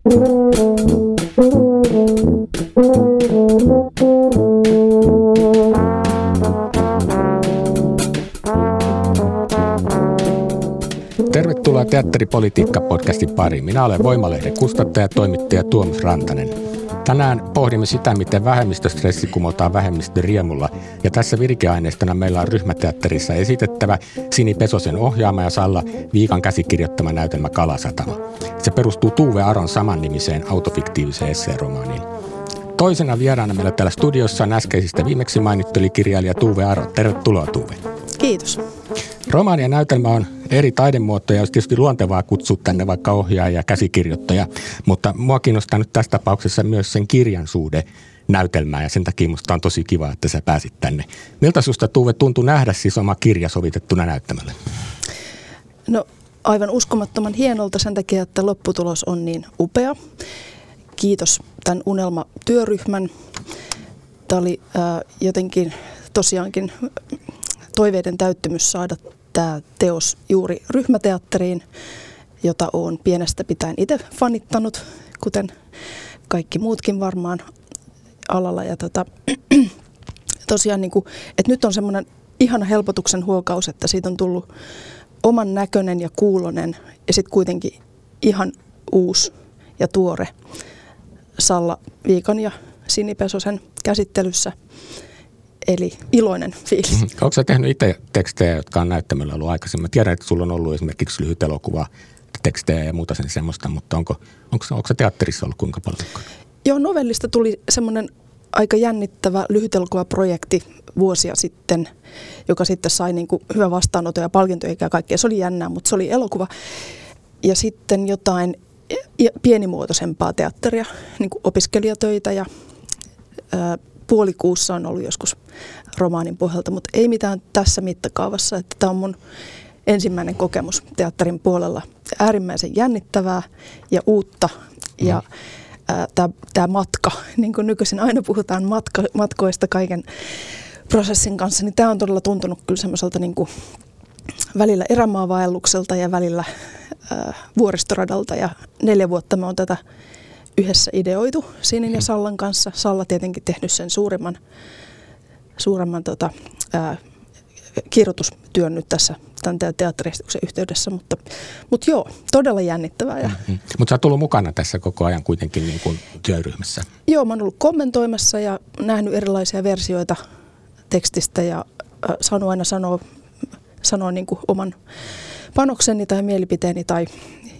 Tervetuloa Teatteripolitiikka-podcastin pariin. Minä olen Voimalehden kustantaja ja toimittaja Tuomas Rantanen. Tänään pohdimme sitä, miten vähemmistöstressi kumotaan vähemmistön riemulla. Ja tässä virkeaineistona meillä on ryhmäteatterissa esitettävä Sini Pesosen ohjaama ja Salla Viikan käsikirjoittama näytelmä Kalasatama. Se perustuu Tuve Aron samannimiseen autofiktiiviseen esseeromaaniin. Toisena vieraana meillä täällä studiossa on äskeisistä viimeksi mainittu kirjailija Tuve Aro. Tervetuloa Tuve. Kiitos. Romaani ja näytelmä on eri taidemuotoja, olisi tietysti luontevaa kutsua tänne vaikka ohjaaja ja käsikirjoittaja, mutta mua kiinnostaa nyt tässä tapauksessa myös sen kirjan suhde näytelmään ja sen takia musta on tosi kiva, että sä pääsit tänne. Miltä susta Tuve tuntui nähdä siis oma kirja sovitettuna näyttämälle? No aivan uskomattoman hienolta sen takia, että lopputulos on niin upea. Kiitos tämän unelmatyöryhmän. Tämä oli äh, jotenkin tosiaankin toiveiden täyttymys saada tämä teos juuri ryhmäteatteriin, jota olen pienestä pitäen itse fanittanut, kuten kaikki muutkin varmaan alalla. Ja tota, tosiaan, niin kuin, että nyt on semmoinen ihana helpotuksen huokaus, että siitä on tullut oman näköinen ja kuulonen ja sitten kuitenkin ihan uusi ja tuore Salla Viikan ja Sini Pesosen käsittelyssä. Eli iloinen fiilis. Mm-hmm. Onko sä tehnyt itse tekstejä, jotka on näyttämällä ollut aikaisemmin? Mä tiedän, että sulla on ollut esimerkiksi lyhyt elokuva tekstejä ja muuta sen semmoista, mutta onko, onko, onko se teatterissa ollut kuinka paljon? Joo, novellista tuli semmoinen aika jännittävä projekti vuosia sitten, joka sitten sai niin kuin hyvä vastaanoton ja palkintoja ja kaikkea. Se oli jännää, mutta se oli elokuva. Ja sitten jotain pienimuotoisempaa teatteria, niin kuin opiskelijatöitä ja puolikuussa on ollut joskus romaanin pohjalta, mutta ei mitään tässä mittakaavassa. Että tämä on mun ensimmäinen kokemus teatterin puolella. Äärimmäisen jännittävää ja uutta mm. ja tämä matka, niin kuin nykyisin aina puhutaan matka, matkoista kaiken prosessin kanssa, niin tämä on todella tuntunut kyllä semmoiselta niin kuin välillä erämaavaellukselta ja välillä ää, vuoristoradalta ja neljä vuotta me on tätä yhdessä ideoitu Sinin ja Sallan kanssa. Salla tietenkin tehnyt sen suurimman, suuremman tota, ää, kirjoitustyön nyt tässä tämän teatteristuksen yhteydessä, mutta, mutta joo, todella jännittävää. Ja... Mm-hmm. Mutta sä oot tullut mukana tässä koko ajan kuitenkin niin kuin työryhmässä. Joo, mä oon ollut kommentoimassa ja nähnyt erilaisia versioita tekstistä ja äh, saanut aina sanoa, sanoa niin kuin oman panokseni tai mielipiteeni tai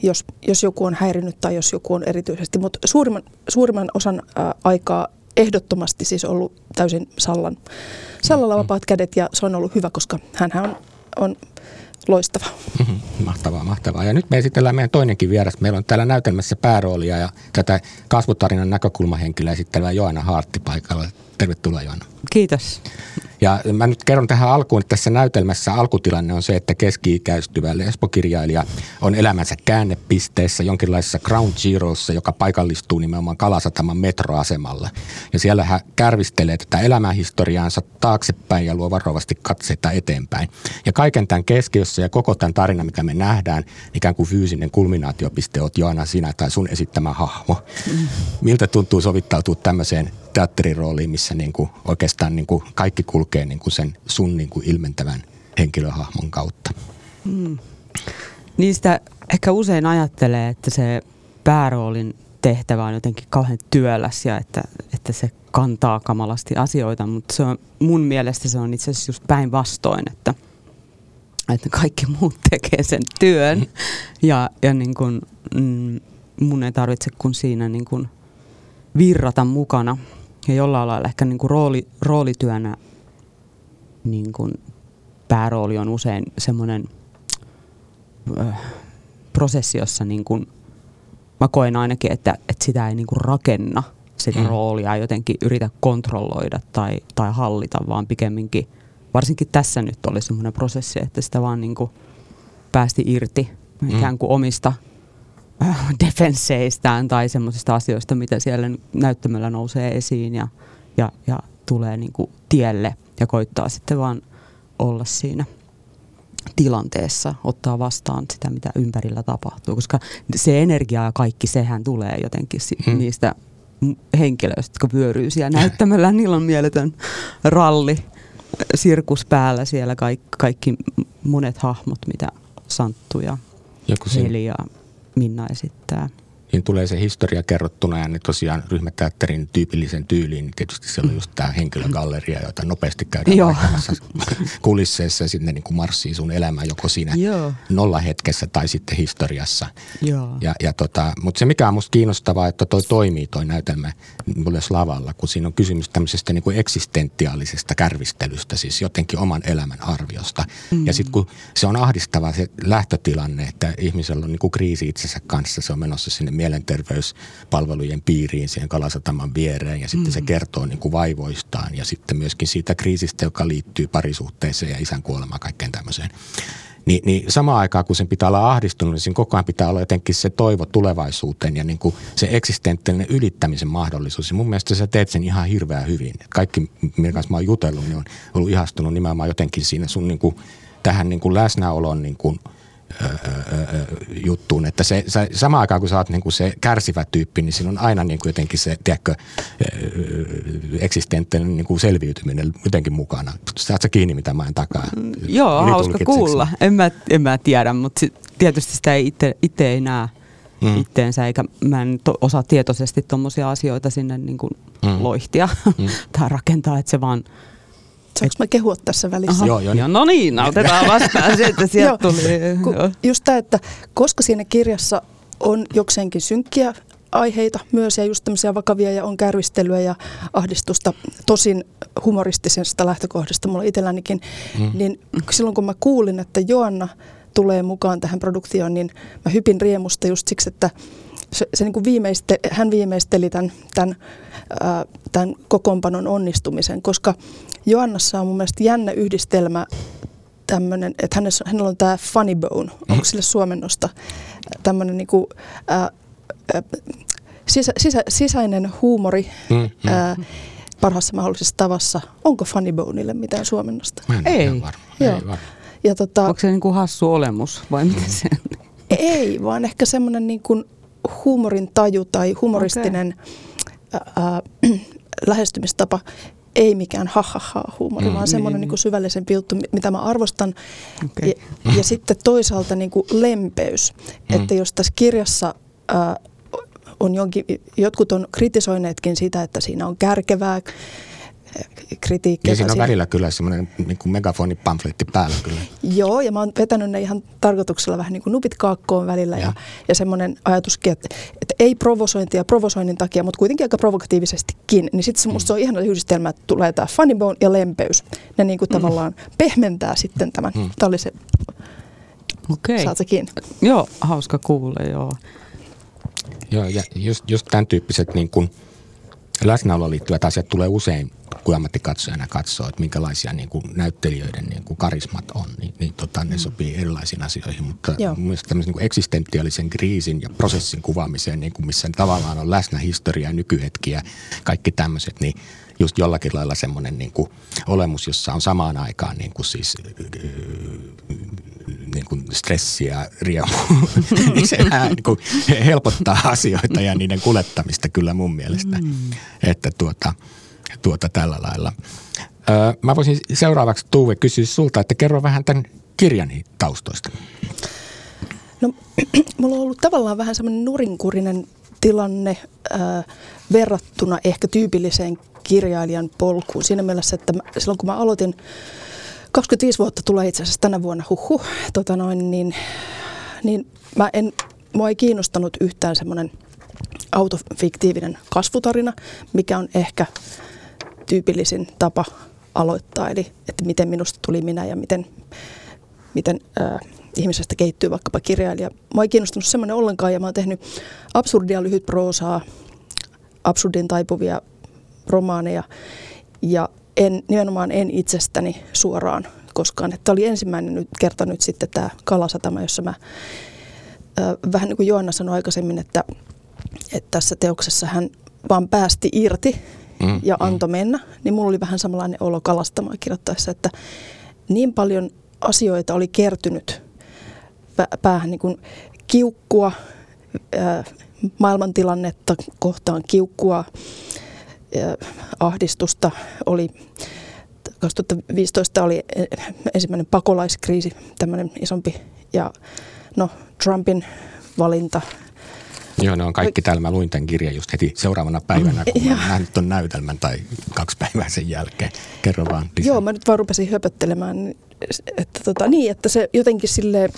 jos, jos joku on häirinyt tai jos joku on erityisesti. Mutta suurimman, suurimman osan ää, aikaa ehdottomasti siis ollut täysin Sallan, Sallalla mm-hmm. vapaat kädet ja se on ollut hyvä, koska hän on, on loistava. Mm-hmm. Mahtavaa, mahtavaa. Ja nyt me esitellään meidän toinenkin vieras. Meillä on täällä näytelmässä pääroolia ja tätä kasvutarinan näkökulmahenkilöä esittelevää Joana Haartti paikalla. Tervetuloa Joana. Kiitos. Ja mä nyt kerron tähän alkuun, että tässä näytelmässä alkutilanne on se, että keski-ikäistyvä lesbokirjailija on elämänsä käännepisteessä jonkinlaisessa ground zerossa, joka paikallistuu nimenomaan Kalasataman metroasemalla. Ja siellä hän kärvistelee tätä elämänhistoriaansa taaksepäin ja luo varovasti katseita eteenpäin. Ja kaiken tämän keskiössä ja koko tämän tarinan, mitä me nähdään, ikään kuin fyysinen kulminaatiopiste oot Joana sinä tai sun esittämä hahmo. Mm. Miltä tuntuu sovittautua tämmöiseen teatterirooliin, missä niin kuin oikeastaan niin kuin kaikki kulkee niin kuin sen sun niin kuin ilmentävän henkilöhahmon kautta. Mm. Niistä ehkä usein ajattelee, että se pääroolin tehtävä on jotenkin kauhean työläs ja että, että se kantaa kamalasti asioita, mutta se on, mun mielestä se on itse asiassa just päinvastoin, että, että kaikki muut tekee sen työn mm. ja, ja niin kun, mm, mun ei tarvitse kun siinä niin kun virrata mukana ja jollain lailla ehkä niin kuin rooli, roolityönä niin kuin päärooli on usein semmoinen äh, prosessi, jossa niin kuin, mä koen ainakin, että, että sitä ei niin kuin rakenna sitä mm. roolia jotenkin yritä kontrolloida tai, tai hallita, vaan pikemminkin, varsinkin tässä nyt oli semmoinen prosessi, että sitä vaan niin kuin päästi irti mm. ikään kuin omista defensseistään tai semmoisista asioista, mitä siellä näyttämällä nousee esiin ja, ja, ja tulee niin kuin tielle ja koittaa sitten vaan olla siinä tilanteessa, ottaa vastaan sitä, mitä ympärillä tapahtuu, koska se energia ja kaikki, sehän tulee jotenkin hmm. niistä henkilöistä, jotka vyöryy siellä näyttämällä. Niillä on mieletön ralli, sirkus päällä siellä, kaikki, kaikki monet hahmot, mitä Santtu ja Heli ja Minna esittää niin tulee se historia kerrottuna ja niin tosiaan ryhmäteatterin tyypillisen tyyliin, niin tietysti siellä on just tämä henkilögalleria, jota nopeasti käydään vaihtamassa kulisseissa ja sitten niin kuin marssii sun elämä joko siinä Joo. nollahetkessä tai sitten historiassa. Joo. Ja, ja tota, mutta se mikä on musta kiinnostavaa, että toi toimii toi näytelmä myös lavalla, kun siinä on kysymys tämmöisestä niin kuin eksistentiaalisesta kärvistelystä, siis jotenkin oman elämän arviosta. Mm. Ja sitten kun se on ahdistava se lähtötilanne, että ihmisellä on niin kuin kriisi itsensä kanssa, se on menossa sinne mielenterveyspalvelujen piiriin siihen Kalasataman viereen ja sitten mm. se kertoo niin kuin vaivoistaan ja sitten myöskin siitä kriisistä, joka liittyy parisuhteeseen ja isän kuolemaan kaikkeen tämmöiseen. Ni, niin samaan aikaan, kun sen pitää olla ahdistunut, niin siinä koko ajan pitää olla jotenkin se toivo tulevaisuuteen ja niin kuin se eksistenttinen ylittämisen mahdollisuus. Ja mun mielestä sä teet sen ihan hirveän hyvin. Kaikki, minkä kanssa mä oon jutellut, niin on ollut ihastunut nimenomaan jotenkin siinä sun niin kuin, tähän niin kuin läsnäolon niin kuin – juttuun, että se, se, samaan aikaan kun sä oot niin kuin se kärsivä tyyppi, niin siinä on aina niin kuin jotenkin se, tiedätkö, eksistenttinen niin kuin selviytyminen jotenkin mukana. Saat sä kiinni, mitä mä en takaa? Mm, joo, hauska kuulla. En mä, en mä tiedä, mutta tietysti sitä ei itse, itse ei näe mm. itteensä, eikä mä en to, osaa tietoisesti tuommoisia asioita sinne niin kuin mm. loihtia mm. tai rakentaa, että se vaan – Saanko mä kehua tässä välissä? Aha. Joo, joo. Ja no niin, otetaan vastaan se, että sieltä tuli. Ku, just tämä, että koska siinä kirjassa on jokseenkin synkkiä aiheita myös ja just tämmöisiä vakavia ja on kärvistelyä ja ahdistusta tosin humoristisesta lähtökohdasta mulla itsellänikin, mm. niin silloin kun mä kuulin, että Joanna tulee mukaan tähän produktioon, niin mä hypin riemusta just siksi, että se, se niin kuin viimeiste, hän viimeisteli tämän, tämän, ää, tämän kokoonpanon onnistumisen, koska Joannassa on mun mielestä jännä yhdistelmä tämmöinen, että hänessä, hänellä on tämä funny bone, mm. onko sille suomennosta tämmöinen niin kuin, ää, sisä, sisä, sisäinen huumori mm, mm. Ää, parhaassa mahdollisessa tavassa. Onko funny boneille mitään suomennosta? Mä en Ei. Varma. Joo. Ei varma. Ja tota, Onko se niin kuin hassu olemus vai mitä se on? Ei, vaan ehkä semmoinen niin kuin huumorin taju tai humoristinen okay. ää, lähestymistapa ei mikään ha-ha-ha huumori, mm, vaan semmoinen niin, niin syvällisempi juttu, mitä mä arvostan. Okay. Ja, ja sitten toisaalta niin kuin lempeys, mm. että jos tässä kirjassa ää, on jonkin, jotkut on kritisoineetkin sitä, että siinä on kärkevää, kritiikkiä. Ja siinä on välillä kyllä semmoinen niin kuin megafonipamfletti päällä kyllä. Joo, ja mä oon vetänyt ne ihan tarkoituksella vähän niin kuin nupit kaakkoon välillä ja, ja, ja semmoinen ajatuskin, että, että ei provosointia provosoinnin takia, mutta kuitenkin aika provokatiivisestikin. Niin sitten musta mm. se on ihana yhdistelmä, että tulee tämä funny bone ja lempeys. Ne niin kuin mm. tavallaan pehmentää sitten tämän. Mm. Tämä oli se, okay. saat kiinni? Joo, hauska kuulla, joo. Joo, ja just, just tämän tyyppiset niin kuin läsnäoloon liittyvät asiat tulee usein kun ammattikatsojana katsoo, että minkälaisia niin kuin näyttelijöiden niin kuin karismat on, niin, niin tota, ne mm. sopii erilaisiin asioihin. Mutta mielestäni tämmöisen niin eksistentiaalisen kriisin ja prosessin kuvaamiseen, niin kuin missä tavallaan on läsnä historia, nykyhetkiä, kaikki tämmöiset, niin just jollakin lailla semmoinen niin kuin olemus, jossa on samaan aikaan niin kuin siis niin kuin stressiä, riemu, niin se vähän niin kuin helpottaa asioita ja niiden kulettamista kyllä mun mielestä. Mm. Että tuota, tuota tällä lailla. Öö, mä voisin seuraavaksi Tuve kysyä sulta, että kerro vähän tämän kirjani taustoista. No, mulla on ollut tavallaan vähän semmoinen nurinkurinen tilanne äh, verrattuna ehkä tyypilliseen kirjailijan polkuun. Siinä mielessä, että mä, silloin kun mä aloitin, 25 vuotta tulee itse asiassa tänä vuonna, huhu, tota noin, niin, niin mä en, mua ei kiinnostanut yhtään semmoinen autofiktiivinen kasvutarina, mikä on ehkä tyypillisin tapa aloittaa, eli että miten minusta tuli minä ja miten, miten ää, ihmisestä kehittyy vaikkapa kirjailija. Mua ei kiinnostunut semmoinen ollenkaan ja mä oon tehnyt absurdia lyhyt proosaa, absurdin taipuvia romaaneja ja en, nimenomaan en itsestäni suoraan koskaan. Että oli ensimmäinen nyt, kerta nyt sitten tämä Kalasatama, jossa mä ö, vähän niin kuin Joanna sanoi aikaisemmin, että, että tässä teoksessa hän vaan päästi irti mm, ja mm. antoi mm. mennä, niin mulla oli vähän samanlainen olo kalastamaan kirjoittaessa, että niin paljon asioita oli kertynyt päähän niin kuin kiukkua, maailmantilannetta kohtaan kiukkua, ahdistusta oli 2015 oli ensimmäinen pakolaiskriisi, tämmöinen isompi, ja no Trumpin valinta. Joo, ne on kaikki täällä. Mä luin tämän kirjan just heti seuraavana päivänä, kun mä nähnyt ton näytelmän tai kaksi päivää sen jälkeen. Kerro vaan lisää. Joo, mä nyt vaan rupesin höpöttelemään, että tota, niin, että se jotenkin sille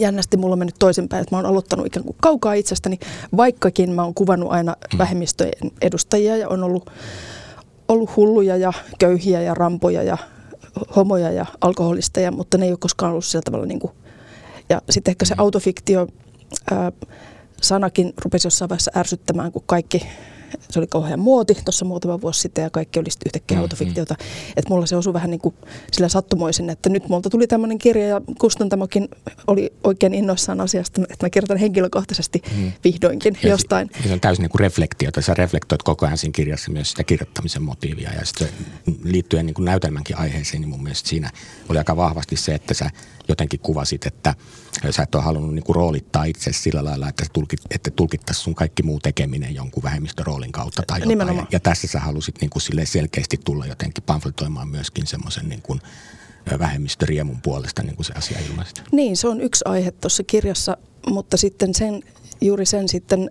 jännästi mulla on mennyt toisinpäin, että mä oon aloittanut ikään kuin kaukaa itsestäni, vaikkakin mä oon kuvannut aina mm. vähemmistöjen edustajia ja on ollut, ollut hulluja ja köyhiä ja rampoja ja homoja ja alkoholisteja, mutta ne ei ole koskaan ollut sillä tavalla niin kuin, ja sitten ehkä se mm. autofiktio ää, sanakin rupesi jossain vaiheessa ärsyttämään, kun kaikki se oli kauhean muoti tuossa muutama vuosi sitten ja kaikki oli yhtäkkiä mm-hmm. autofiktiota. Että mulla se osui vähän niin kuin sillä sattumoisin, että nyt multa tuli tämmöinen kirja ja Kustantamokin oli oikein innoissaan asiasta, että mä kirjoitan henkilökohtaisesti mm. vihdoinkin ja jostain. Se, se on täysin niin kuin reflektiota. Sä reflektoit koko ajan siinä kirjassa myös sitä kirjoittamisen motiivia ja sitten liittyen niin kuin näytelmänkin aiheeseen, niin mun mielestä siinä oli aika vahvasti se, että sä jotenkin kuvasit, että sä et ole halunnut niin kuin roolittaa itse sillä lailla, että, tulkit, että tulkittaisiin sun kaikki muu tekeminen jonkun vähemmistöroolin kautta tai jotain. Ja, ja tässä sä halusit niin kuin selkeästi tulla jotenkin pamfletoimaan myöskin semmoisen niin kuin vähemmistöriemun puolesta, niin kuin se asia ilmaisi. Niin, se on yksi aihe tuossa kirjassa, mutta sitten sen, juuri sen sitten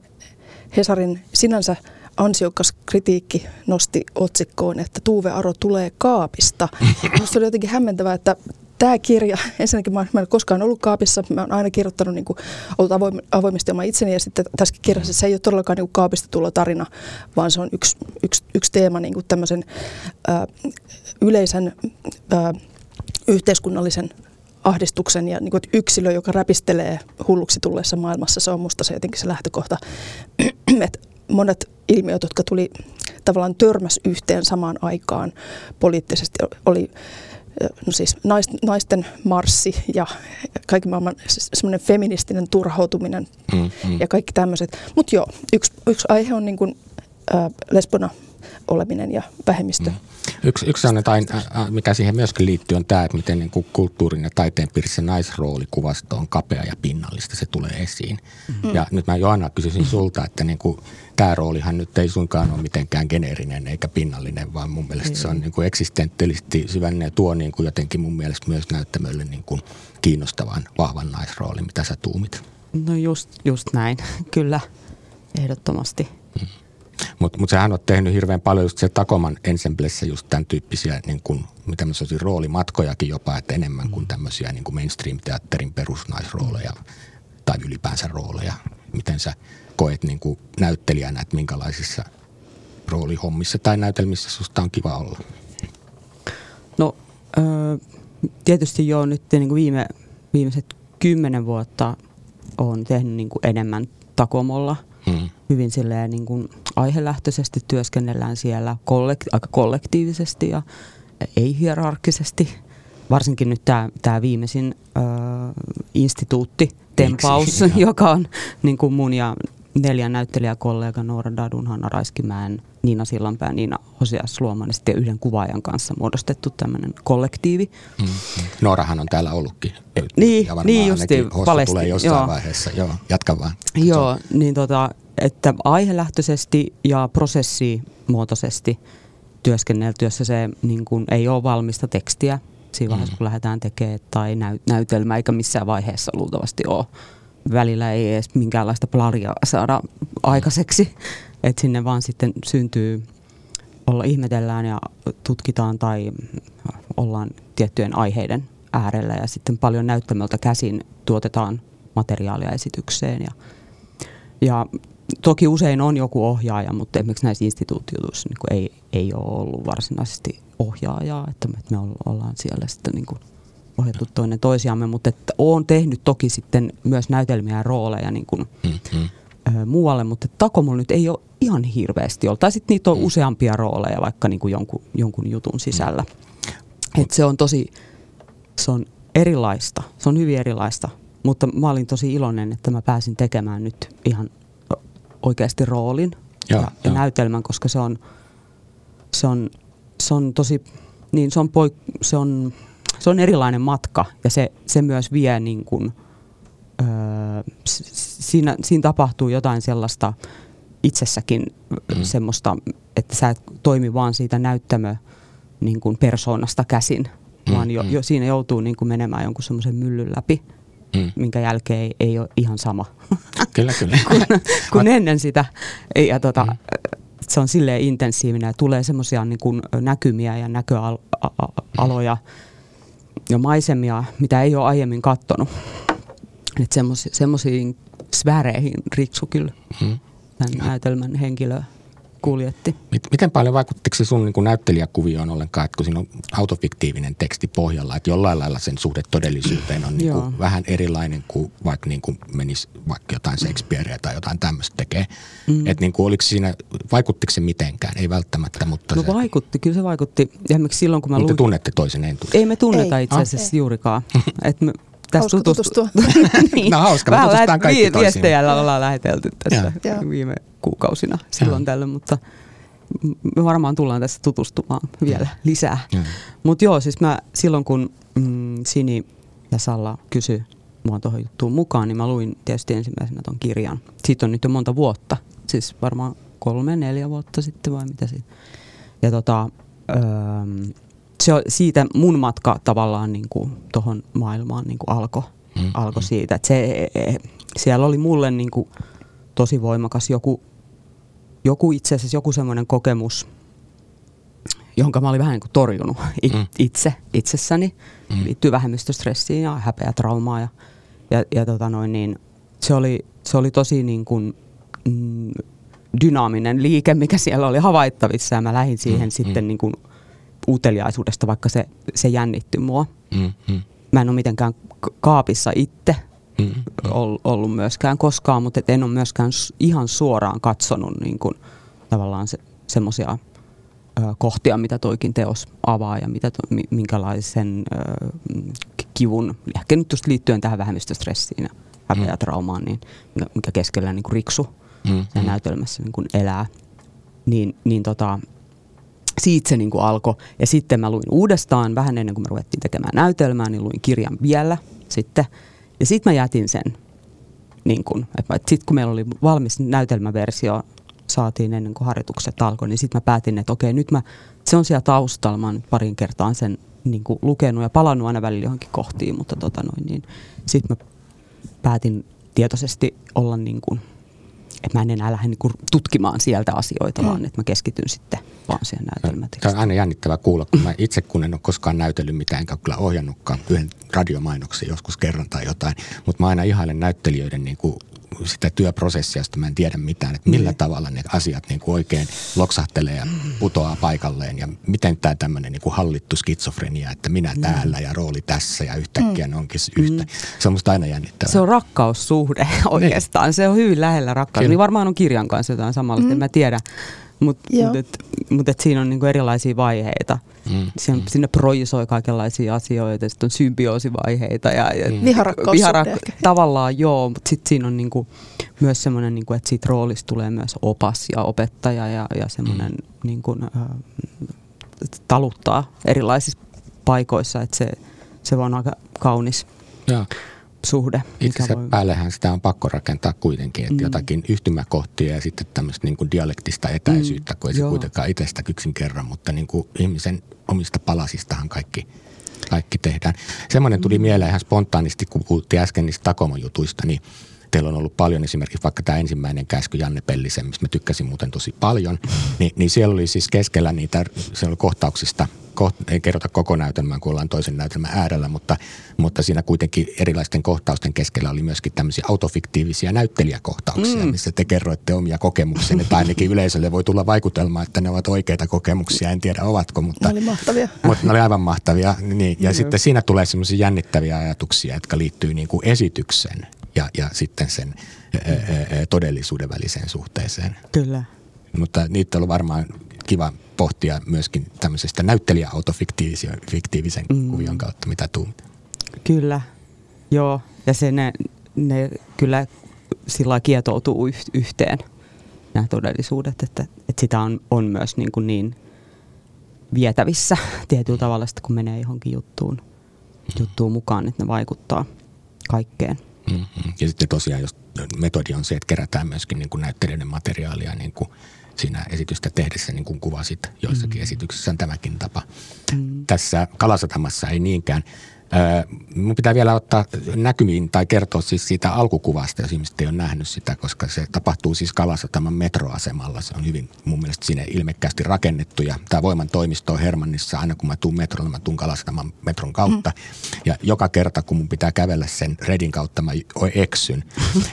Hesarin sinänsä ansiokas kritiikki nosti otsikkoon, että Tuuve Aro tulee kaapista. Minusta oli jotenkin hämmentävää, että tämä kirja, ensinnäkin mä, mä en koskaan ollut kaapissa, mä oon aina kirjoittanut, niin kuin, ollut avoim, avoimesti oma itseni ja sitten tässä kirjassa se ei ole todellakaan niin kuin kaapista tulla tarina, vaan se on yksi, yksi, yksi teema niin kuin tämmöisen ää, yleisen ää, yhteiskunnallisen ahdistuksen ja niin kuin, yksilö, joka räpistelee hulluksi tulleessa maailmassa, se on musta se jotenkin se lähtökohta, että monet ilmiöt, jotka tuli tavallaan törmäs yhteen samaan aikaan poliittisesti, oli no siis naisten marssi ja kaikki maailman semmoinen feministinen turhautuminen mm, mm. ja kaikki tämmöiset. Mutta joo, yksi, yksi aihe on niin kuin, äh, lesbona oleminen ja vähemmistö. Mm. Yksi, yksi sellainen, mikä siihen myöskin liittyy, on tämä, että miten niin kuin kulttuurin ja taiteen piirissä naisroolikuvasto on kapea ja pinnallista, se tulee esiin. Mm. Ja nyt mä Joanna kysyisin sulta, että niin kuin, tämä roolihan nyt ei suinkaan ole mitenkään geneerinen eikä pinnallinen, vaan mun mielestä mm. se on niin kuin eksistentiaalisesti syvällinen ja tuo niin kuin jotenkin mun mielestä myös näyttämölle niin kuin kiinnostavan, vahvan naisroolin, mitä sä tuumit. No just, just näin, kyllä, ehdottomasti. Mm. Mutta mut sähän on tehnyt hirveän paljon just se Takoman ensemblessä just tämän tyyppisiä, niin kuin, mitä mä sanoisin, roolimatkojakin jopa, että enemmän kuin tämmöisiä niin kuin mainstream-teatterin perusnaisrooleja tai ylipäänsä rooleja. Miten sä koet niin kuin näyttelijänä, että minkälaisissa roolihommissa tai näytelmissä susta on kiva olla? No tietysti jo nyt niin kuin viime, viimeiset kymmenen vuotta on tehnyt niin kuin enemmän takomolla – Hmm. Hyvin silleen niin kuin aihelähtöisesti työskennellään siellä kollekti- aika kollektiivisesti ja ei hierarkkisesti. Varsinkin nyt tämä, viimeisin ö, instituutti, Tempaus, joka on niin kuin mun ja neljän näyttelijäkollega Noora Dadun, Hanna Raiskimäen, Niina Sillanpää, Niina Hosias Luoman ja yhden kuvaajan kanssa muodostettu tämmöinen kollektiivi. Mm-hmm. Noorahan on täällä ollutkin. Niin, ja niin justi, palesti. tulee jossain joo. vaiheessa. Joo, jatka vaan. Joo, niin tota, että aihelähtöisesti ja prosessimuotoisesti työskenneltyössä se niin kuin, ei ole valmista tekstiä siinä vaiheessa, mm. kun lähdetään tekemään tai näy- näytelmä, eikä missään vaiheessa luultavasti ole välillä ei edes minkäänlaista plaria saada aikaiseksi. Että sinne vaan sitten syntyy, olla ihmetellään ja tutkitaan tai ollaan tiettyjen aiheiden äärellä ja sitten paljon näyttämöltä käsin tuotetaan materiaalia esitykseen. Ja, ja toki usein on joku ohjaaja, mutta esimerkiksi näissä instituutioissa niin ei, ei ole ollut varsinaisesti ohjaajaa, että me ollaan siellä sitten niin kuin ohjattu toinen toisiamme, mutta että olen tehnyt toki sitten myös näytelmiä ja rooleja niin kuin, mm-hmm. ö, muualle, että Takomulla nyt ei ole ihan hirveästi ollut. Tai sitten niitä on mm. useampia rooleja vaikka niin kuin jonkun, jonkun jutun sisällä. Mm. Et se on tosi, se on erilaista, se on hyvin erilaista, mutta mä olin tosi iloinen, että mä pääsin tekemään nyt ihan oikeasti roolin ja, ja, ja näytelmän, koska se on, se on, se on tosi, niin se on, poik, se on, se on erilainen matka ja se, se myös vie niin kuin, öö, siinä, siinä tapahtuu jotain sellaista itsessäkin mm. semmoista, että sä et toimi vaan siitä näyttämö niin kuin persoonasta käsin, mm, vaan jo, mm. jo siinä joutuu niin kuin menemään jonkun semmoisen myllyn läpi, mm. minkä jälkeen ei, ei ole ihan sama kyllä, kyllä. kun, kun ennen sitä. Ja tota, mm. Se on silleen intensiivinen ja tulee semmoisia niin kuin näkymiä ja näköaloja ja maisemia, mitä ei ole aiemmin kattonut. Että semmoisiin sfääreihin riksu kyllä mm. tämän näytelmän henkilöä kuljetti. Miten paljon vaikuttiko se sun niin näyttelijäkuvioon ollenkaan, että kun siinä on autofiktiivinen teksti pohjalla, että jollain lailla sen suhde todellisuuteen on niin kuin vähän erilainen kuin vaikka niin kuin menisi vaikka jotain Shakespearea tai jotain tämmöistä tekee. Mm. Että niin kuin oliko siinä, vaikuttiko se mitenkään? Ei välttämättä, mutta No se... vaikutti, kyllä se vaikutti. Esimerkiksi silloin kun mä Mutta luin... tunnette toisen entuudestaan? Ei me tunneta ei. itse asiassa ah. juurikaan. Et me, tässä hauska tutustua. niin. No hauska, me tutustutaan kaikki vi- Viestejällä ollaan lähetelty tässä ja. viime kuukausina silloin tällöin, mutta me varmaan tullaan tässä tutustumaan vielä lisää. Mutta joo, siis mä silloin kun mm, Sini ja Salla kysyi mua tuohon juttuun mukaan, niin mä luin tietysti ensimmäisenä ton kirjan. Siitä on nyt jo monta vuotta, siis varmaan kolme, neljä vuotta sitten vai mitä siitä. Ja tota, öö, se, siitä mun matka tavallaan niin kuin tuohon maailmaan niin kuin alkoi mm, alko mm. siitä. Että se, e, e, siellä oli mulle niin kuin tosi voimakas joku, joku itse asiassa joku semmoinen kokemus, jonka mä olin vähän niin kuin torjunut it, mm. itse, itsessäni. Mm. Liittyy vähemmistöstressiin ja häpeätraumaan ja, ja, ja tota noin, niin se oli, se oli tosi niin kuin, mm, dynaaminen liike, mikä siellä oli havaittavissa ja mä lähdin siihen mm, sitten mm. niin kuin uteliaisuudesta, vaikka se, se jännitti mua. Mm, mm. Mä en ole mitenkään kaapissa itse mm, mm. ollut myöskään koskaan, mutta en ole myöskään ihan suoraan katsonut niin kuin, tavallaan se, semmoisia kohtia, mitä toikin teos avaa ja mitä to, minkälaisen ö, kivun, ehkä nyt just liittyen tähän vähemmistöstressiin ja häpeätraumaan, niin, mikä keskellä niin kuin riksu mm, mm. näytelmässä niin kuin elää, niin, niin tota, siitä se niin kuin alkoi. Ja sitten mä luin uudestaan, vähän ennen kuin me ruvettiin tekemään näytelmää, niin luin kirjan vielä sitten. Ja sitten mä jätin sen, niin kuin, että sitten kun meillä oli valmis näytelmäversio, saatiin ennen kuin harjoitukset alkoi, niin sitten mä päätin, että okei, nyt mä, se on siellä taustalla, mä parin kertaan sen niin kuin lukenut ja palannut aina välillä johonkin kohtiin, mutta tota noin, niin sitten mä päätin tietoisesti olla niin kuin että mä en enää lähde niin tutkimaan sieltä asioita, mm. vaan että mä keskityn sitten vaan siihen näytelmätekstiin. Tämä on aina jännittävää kuulla, kun mä itse kun en ole koskaan näytellyt mitään, enkä kyllä ohjannutkaan yhden radiomainoksen joskus kerran tai jotain, mutta mä aina ihailen näyttelijöiden niin kuin sitä työprosessia, josta mä en tiedä mitään, että millä mm. tavalla ne asiat niin kuin oikein loksahtelee ja putoaa paikalleen ja miten tämä tämmöinen niin kuin hallittu skitsofrenia, että minä mm. täällä ja rooli tässä ja yhtäkkiä mm. ne onkin yhtä. Mm. Se on musta aina jännittävää. Se on rakkaussuhde oikeastaan, niin. se on hyvin lähellä rakkaus. Niin varmaan on kirjan kanssa jotain samalla, mm. en mä tiedä. Mutta mut, et, mut et siinä on niinku erilaisia vaiheita. Mm. Siinä, mm. Sinne projisoi kaikenlaisia asioita, sitten on symbioosivaiheita. Ja, ja mm. Viharakkaus viharak- Tavallaan joo, mutta sitten siinä on niinku myös semmoinen, niinku, että siitä roolista tulee myös opas ja opettaja ja, ja semmoinen mm. niinku, äh, taluttaa erilaisissa paikoissa, että se, se on aika kaunis. Ja suhde. Itse asiassa voi... päällehän sitä on pakko rakentaa kuitenkin, että mm. jotakin yhtymäkohtia ja sitten tämmöistä niin kuin dialektista etäisyyttä, mm. kun ei Joo. se kuitenkaan itsestä yksin kerran, mutta niin kuin ihmisen omista palasistahan kaikki, kaikki tehdään. Semmoinen tuli mm. mieleen ihan spontaanisti, kun puhuttiin äsken niistä takomojutuista, niin teillä on ollut paljon esimerkiksi vaikka tämä ensimmäinen käsky Janne Pellisen, mistä mä tykkäsin muuten tosi paljon, niin, niin siellä oli siis keskellä niitä, siellä oli kohtauksista koht, ei kerrota koko näytelmää, kun ollaan toisen näytelmän äärellä, mutta, mutta siinä kuitenkin erilaisten kohtausten keskellä oli myöskin tämmöisiä autofiktiivisia näyttelijäkohtauksia, mm. missä te kerroitte omia kokemuksia, että ainakin yleisölle voi tulla vaikutelma, että ne ovat oikeita kokemuksia, en tiedä ovatko, mutta... Ne oli mahtavia. Mutta ne oli aivan mahtavia, niin, ja mm. sitten siinä tulee semmoisia jännittäviä ajatuksia, jotka liittyy niin kuin esityksen ja, ja sitten sen ää, ää, todellisuuden väliseen suhteeseen. Kyllä. Mutta niitä on varmaan kiva pohtia myöskin tämmöisestä näyttelijäautofiktiivisen mm. kuvion kautta, mitä tuu. Kyllä, joo. Ja se ne, ne kyllä sillä kietoutuu yhteen nämä todellisuudet, että, että sitä on, on myös niin, kuin niin vietävissä tietyllä tavalla, kun menee johonkin juttuun, mm. juttuun mukaan, että ne vaikuttaa kaikkeen. Mm-hmm. Ja sitten tosiaan, jos metodi on se, että kerätään myöskin niin kuin näyttelijöiden materiaalia niin kuin siinä esitystä tehdessä, niin kuin kuvasit joissakin mm. esityksissä, on tämäkin tapa. Mm. Tässä Kalasatamassa ei niinkään – Mun pitää vielä ottaa näkymiin tai kertoa siis siitä alkukuvasta, jos ihmiset ei ole nähnyt sitä, koska se tapahtuu siis Kalassa tämän metroasemalla. Se on hyvin mun mielestä sinne ilmekkäästi rakennettu ja tämä voiman toimisto on Hermannissa. Aina kun mä tuun metrolla, mä tuun Kalasataman metron kautta. Mm. Ja joka kerta, kun mun pitää kävellä sen redin kautta, mä eksyn.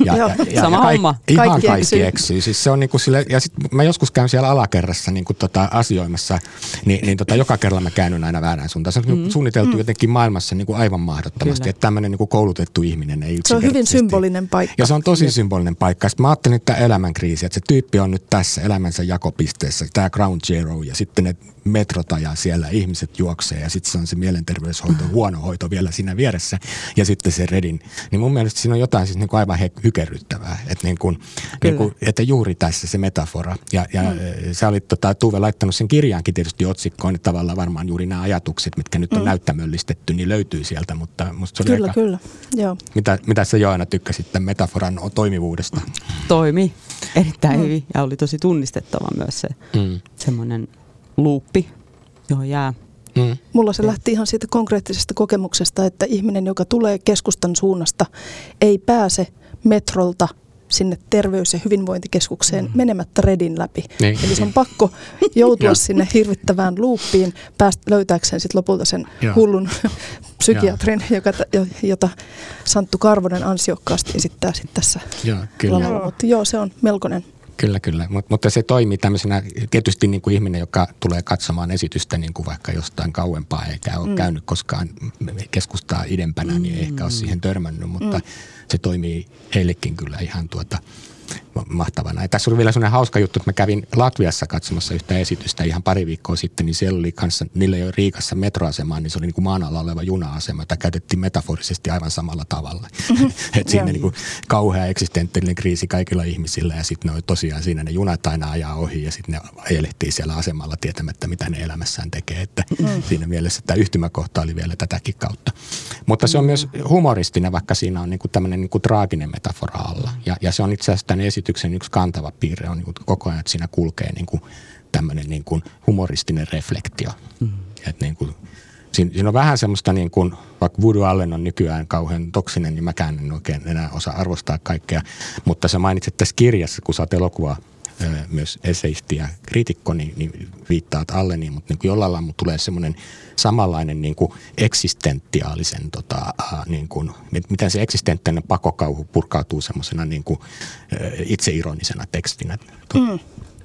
Ja, ja, ja, Sama ja kaik, homma. Ihan kaikki, kaikki eksyy. Siis se on niinku sille, ja sit mä joskus käyn siellä alakerrassa niinku tota asioimassa, niin, niin tota joka kerralla mä käännyn aina väärään suuntaan. Se on mm. suunniteltu mm. jotenkin maailmassa niin kuin aivan mahdottomasti. Kyllä. Että tämmöinen niin kuin koulutettu ihminen ei Se on hyvin symbolinen paikka. Ja se on tosi symbolinen paikka. Sitten mä ajattelin, että tämä elämänkriisi, että se tyyppi on nyt tässä elämänsä jakopisteessä, tämä ground zero ja sitten ne metrot ajaa siellä, ihmiset juoksee ja sitten se on se mielenterveyshoito, huono hoito vielä siinä vieressä ja sitten se redin. Niin mun mielestä siinä on jotain siis niin kuin aivan hykerryttävää, että, niin kuin, niin kuin, että juuri tässä se metafora. Ja, ja mm. sä olit tota, Tuve laittanut sen kirjaankin tietysti otsikkoon, että tavallaan varmaan juuri nämä ajatukset, mitkä nyt on mm. näyttämöllistetty, niin löytyy sieltä, mutta musta se oli Kyllä, aika... kyllä, joo. Mitä, mitä sä Joana tykkäsit tämän metaforan toimivuudesta? Toimi erittäin mm. hyvin ja oli tosi tunnistettava myös se mm. semmoinen luuppi, johon jää. Mm. Mulla se lähti ihan siitä konkreettisesta kokemuksesta, että ihminen, joka tulee keskustan suunnasta, ei pääse metrolta sinne terveys- ja hyvinvointikeskukseen mm. menemättä redin läpi. Niin. Eli se on pakko joutua sinne hirvittävään luuppiin päästä löytääkseen sit lopulta sen ja. hullun psykiatrin, joka, jota Santtu Karvonen ansiokkaasti esittää sit tässä Joo, kyllä. Mutta joo, se on melkoinen Kyllä, kyllä. Mut, mutta se toimii tämmöisenä, tietysti niin kuin ihminen, joka tulee katsomaan esitystä niin kuin vaikka jostain kauempaa, eikä ole mm. käynyt koskaan keskustaa idempänä, niin ei ehkä ole siihen törmännyt, mutta mm. se toimii heillekin kyllä ihan tuota – mahtavana. Ja tässä oli vielä sellainen hauska juttu, että mä kävin Latviassa katsomassa yhtä esitystä ihan pari viikkoa sitten, niin siellä oli kanssa, niillä ei ole Riikassa metroasemaa, niin se oli niin kuin maan alla oleva juna-asema, jota käytettiin metaforisesti aivan samalla tavalla. Mm-hmm. että siinä niin kuin kauhea eksistenttinen kriisi kaikilla ihmisillä ja sitten ne on tosiaan siinä ne junat aina ajaa ohi ja sitten ne ajelehtii siellä asemalla tietämättä, mitä ne elämässään tekee. Että mm. siinä mielessä tämä yhtymäkohta oli vielä tätäkin kautta. Mutta se on myös humoristinen, vaikka siinä on niin kuin tämmöinen niin kuin traaginen metafora alla. Ja, ja se on itse asiassa tämän esityksen yksi kantava piirre on niin kuin koko ajan, että siinä kulkee niin kuin tämmöinen niin kuin humoristinen reflektio. Mm. Että niin kuin, siinä, siinä on vähän semmoista, niin kuin, vaikka Voodoo Allen on nykyään kauhean toksinen, niin mäkään en oikein enää osaa arvostaa kaikkea. Mutta sä mainitsit tässä kirjassa, kun sä oot elokuva myös eseisti ja kriitikko, niin, niin viittaat alle, niin, mutta niin kuin jollain lailla tulee semmoinen samanlainen niin kuin eksistentiaalisen, tota, niin kuin, miten se eksistentiaalinen pakokauhu purkautuu semmoisena niin kuin, itseironisena tekstinä. Mm.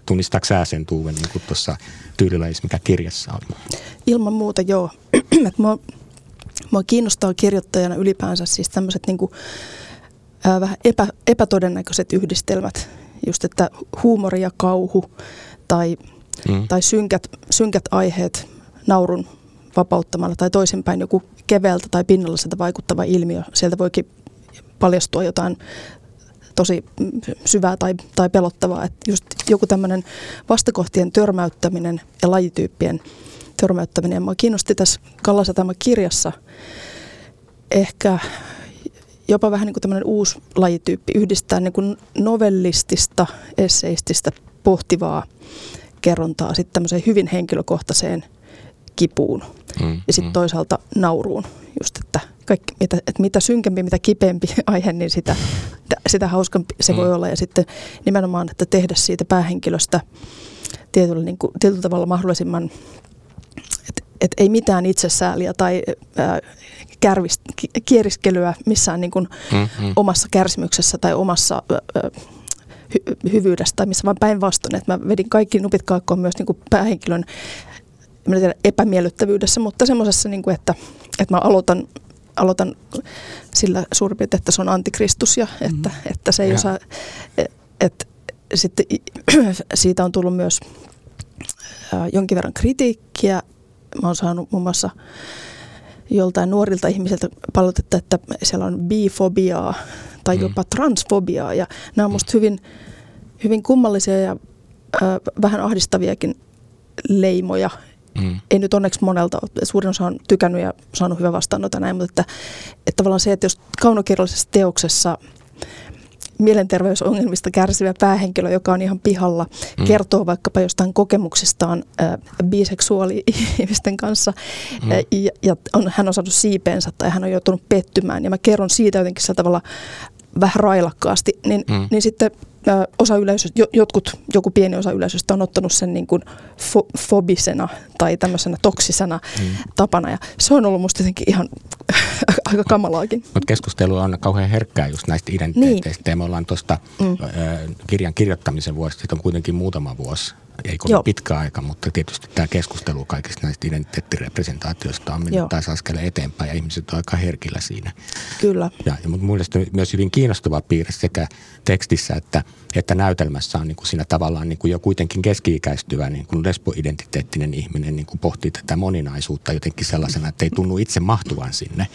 Tunnistaako sä sen Tuuve niin kuin tuossa tyylilajissa, mikä kirjassa on? Ilman muuta joo. mua, mua kiinnostaa kirjoittajana ylipäänsä siis tämmöiset niin kuin, äh, vähän epä, epätodennäköiset yhdistelmät just että huumori ja kauhu tai, mm. tai synkät, synkät aiheet naurun vapauttamalla tai toisinpäin joku keveltä tai pinnalliselta vaikuttava ilmiö. Sieltä voikin paljastua jotain tosi syvää tai, tai pelottavaa. Että just joku tämmöinen vastakohtien törmäyttäminen ja lajityyppien törmäyttäminen. Mua kiinnosti tässä Kallasatama kirjassa ehkä jopa vähän niin kuin tämmöinen uusi lajityyppi, yhdistää niin kuin novellistista, esseististä, pohtivaa kerrontaa sitten tämmöiseen hyvin henkilökohtaiseen kipuun mm, ja sitten mm. toisaalta nauruun. Just, että, kaikki, että, että mitä synkempi, mitä kipeämpi aihe, niin sitä, sitä hauskampi se mm. voi olla. Ja sitten nimenomaan, että tehdä siitä päähenkilöstä tietyllä, niin kuin, tietyllä tavalla mahdollisimman, että, että ei mitään itsesääliä tai ää, kärvist, kieriskelyä missään niin kuin mm-hmm. omassa kärsimyksessä tai omassa ää, hy, hyvyydestä, missä vaan päinvastoin, että mä vedin kaikki nupit kaakkoon myös niin kuin päähenkilön tiedä, epämiellyttävyydessä, mutta semmoisessa, niin kuin, että, että mä aloitan, aloitan sillä suurin piirtein, että se on antikristus ja että, mm. että se ei ja. osaa, että, että sitten siitä on tullut myös jonkin verran kritiikkiä. Mä oon saanut muun muassa joltain nuorilta ihmisiltä palautetta, että siellä on bifobiaa tai mm. jopa transfobiaa. Ja nämä on musta hyvin, hyvin kummallisia ja äh, vähän ahdistaviakin leimoja. Mm. Ei nyt onneksi monelta, suurin osa on tykännyt ja saanut hyvän vastaanoton näin, mutta että, että tavallaan se, että jos kaunokirjallisessa teoksessa – mielenterveysongelmista kärsivä päähenkilö, joka on ihan pihalla, mm. kertoo vaikkapa jostain kokemuksistaan äh, biseksuaali-ihmisten kanssa mm. äh, ja, ja on, hän on saanut siipeensä tai hän on joutunut pettymään ja mä kerron siitä jotenkin sillä tavalla vähän railakkaasti, niin, mm. niin sitten osa yleisöstä, jotkut, joku pieni osa yleisöstä on ottanut sen niin kuin fo, fobisena tai tämmöisenä toksisena mm. tapana. Ja se on ollut musta jotenkin ihan aika kamalaakin. Mutta keskustelu on kauhean herkkää just näistä identiteeteistä. Niin. Ja me ollaan tuosta mm. kirjan kirjoittamisen vuosi, on kuitenkin muutama vuosi ei kovin Joo. pitkä aika, mutta tietysti tämä keskustelu kaikista näistä identiteettirepresentaatioista on mennyt taas askeleen eteenpäin ja ihmiset on aika herkillä siinä. Kyllä. Ja, ja mutta mielestäni myös hyvin kiinnostava piirre sekä tekstissä että, että näytelmässä on niin kuin siinä tavallaan niin kuin jo kuitenkin keski-ikäistyvä niin kuin lesboidentiteettinen ihminen niin kuin pohtii tätä moninaisuutta jotenkin sellaisena, että ei tunnu itse mahtuvan sinne.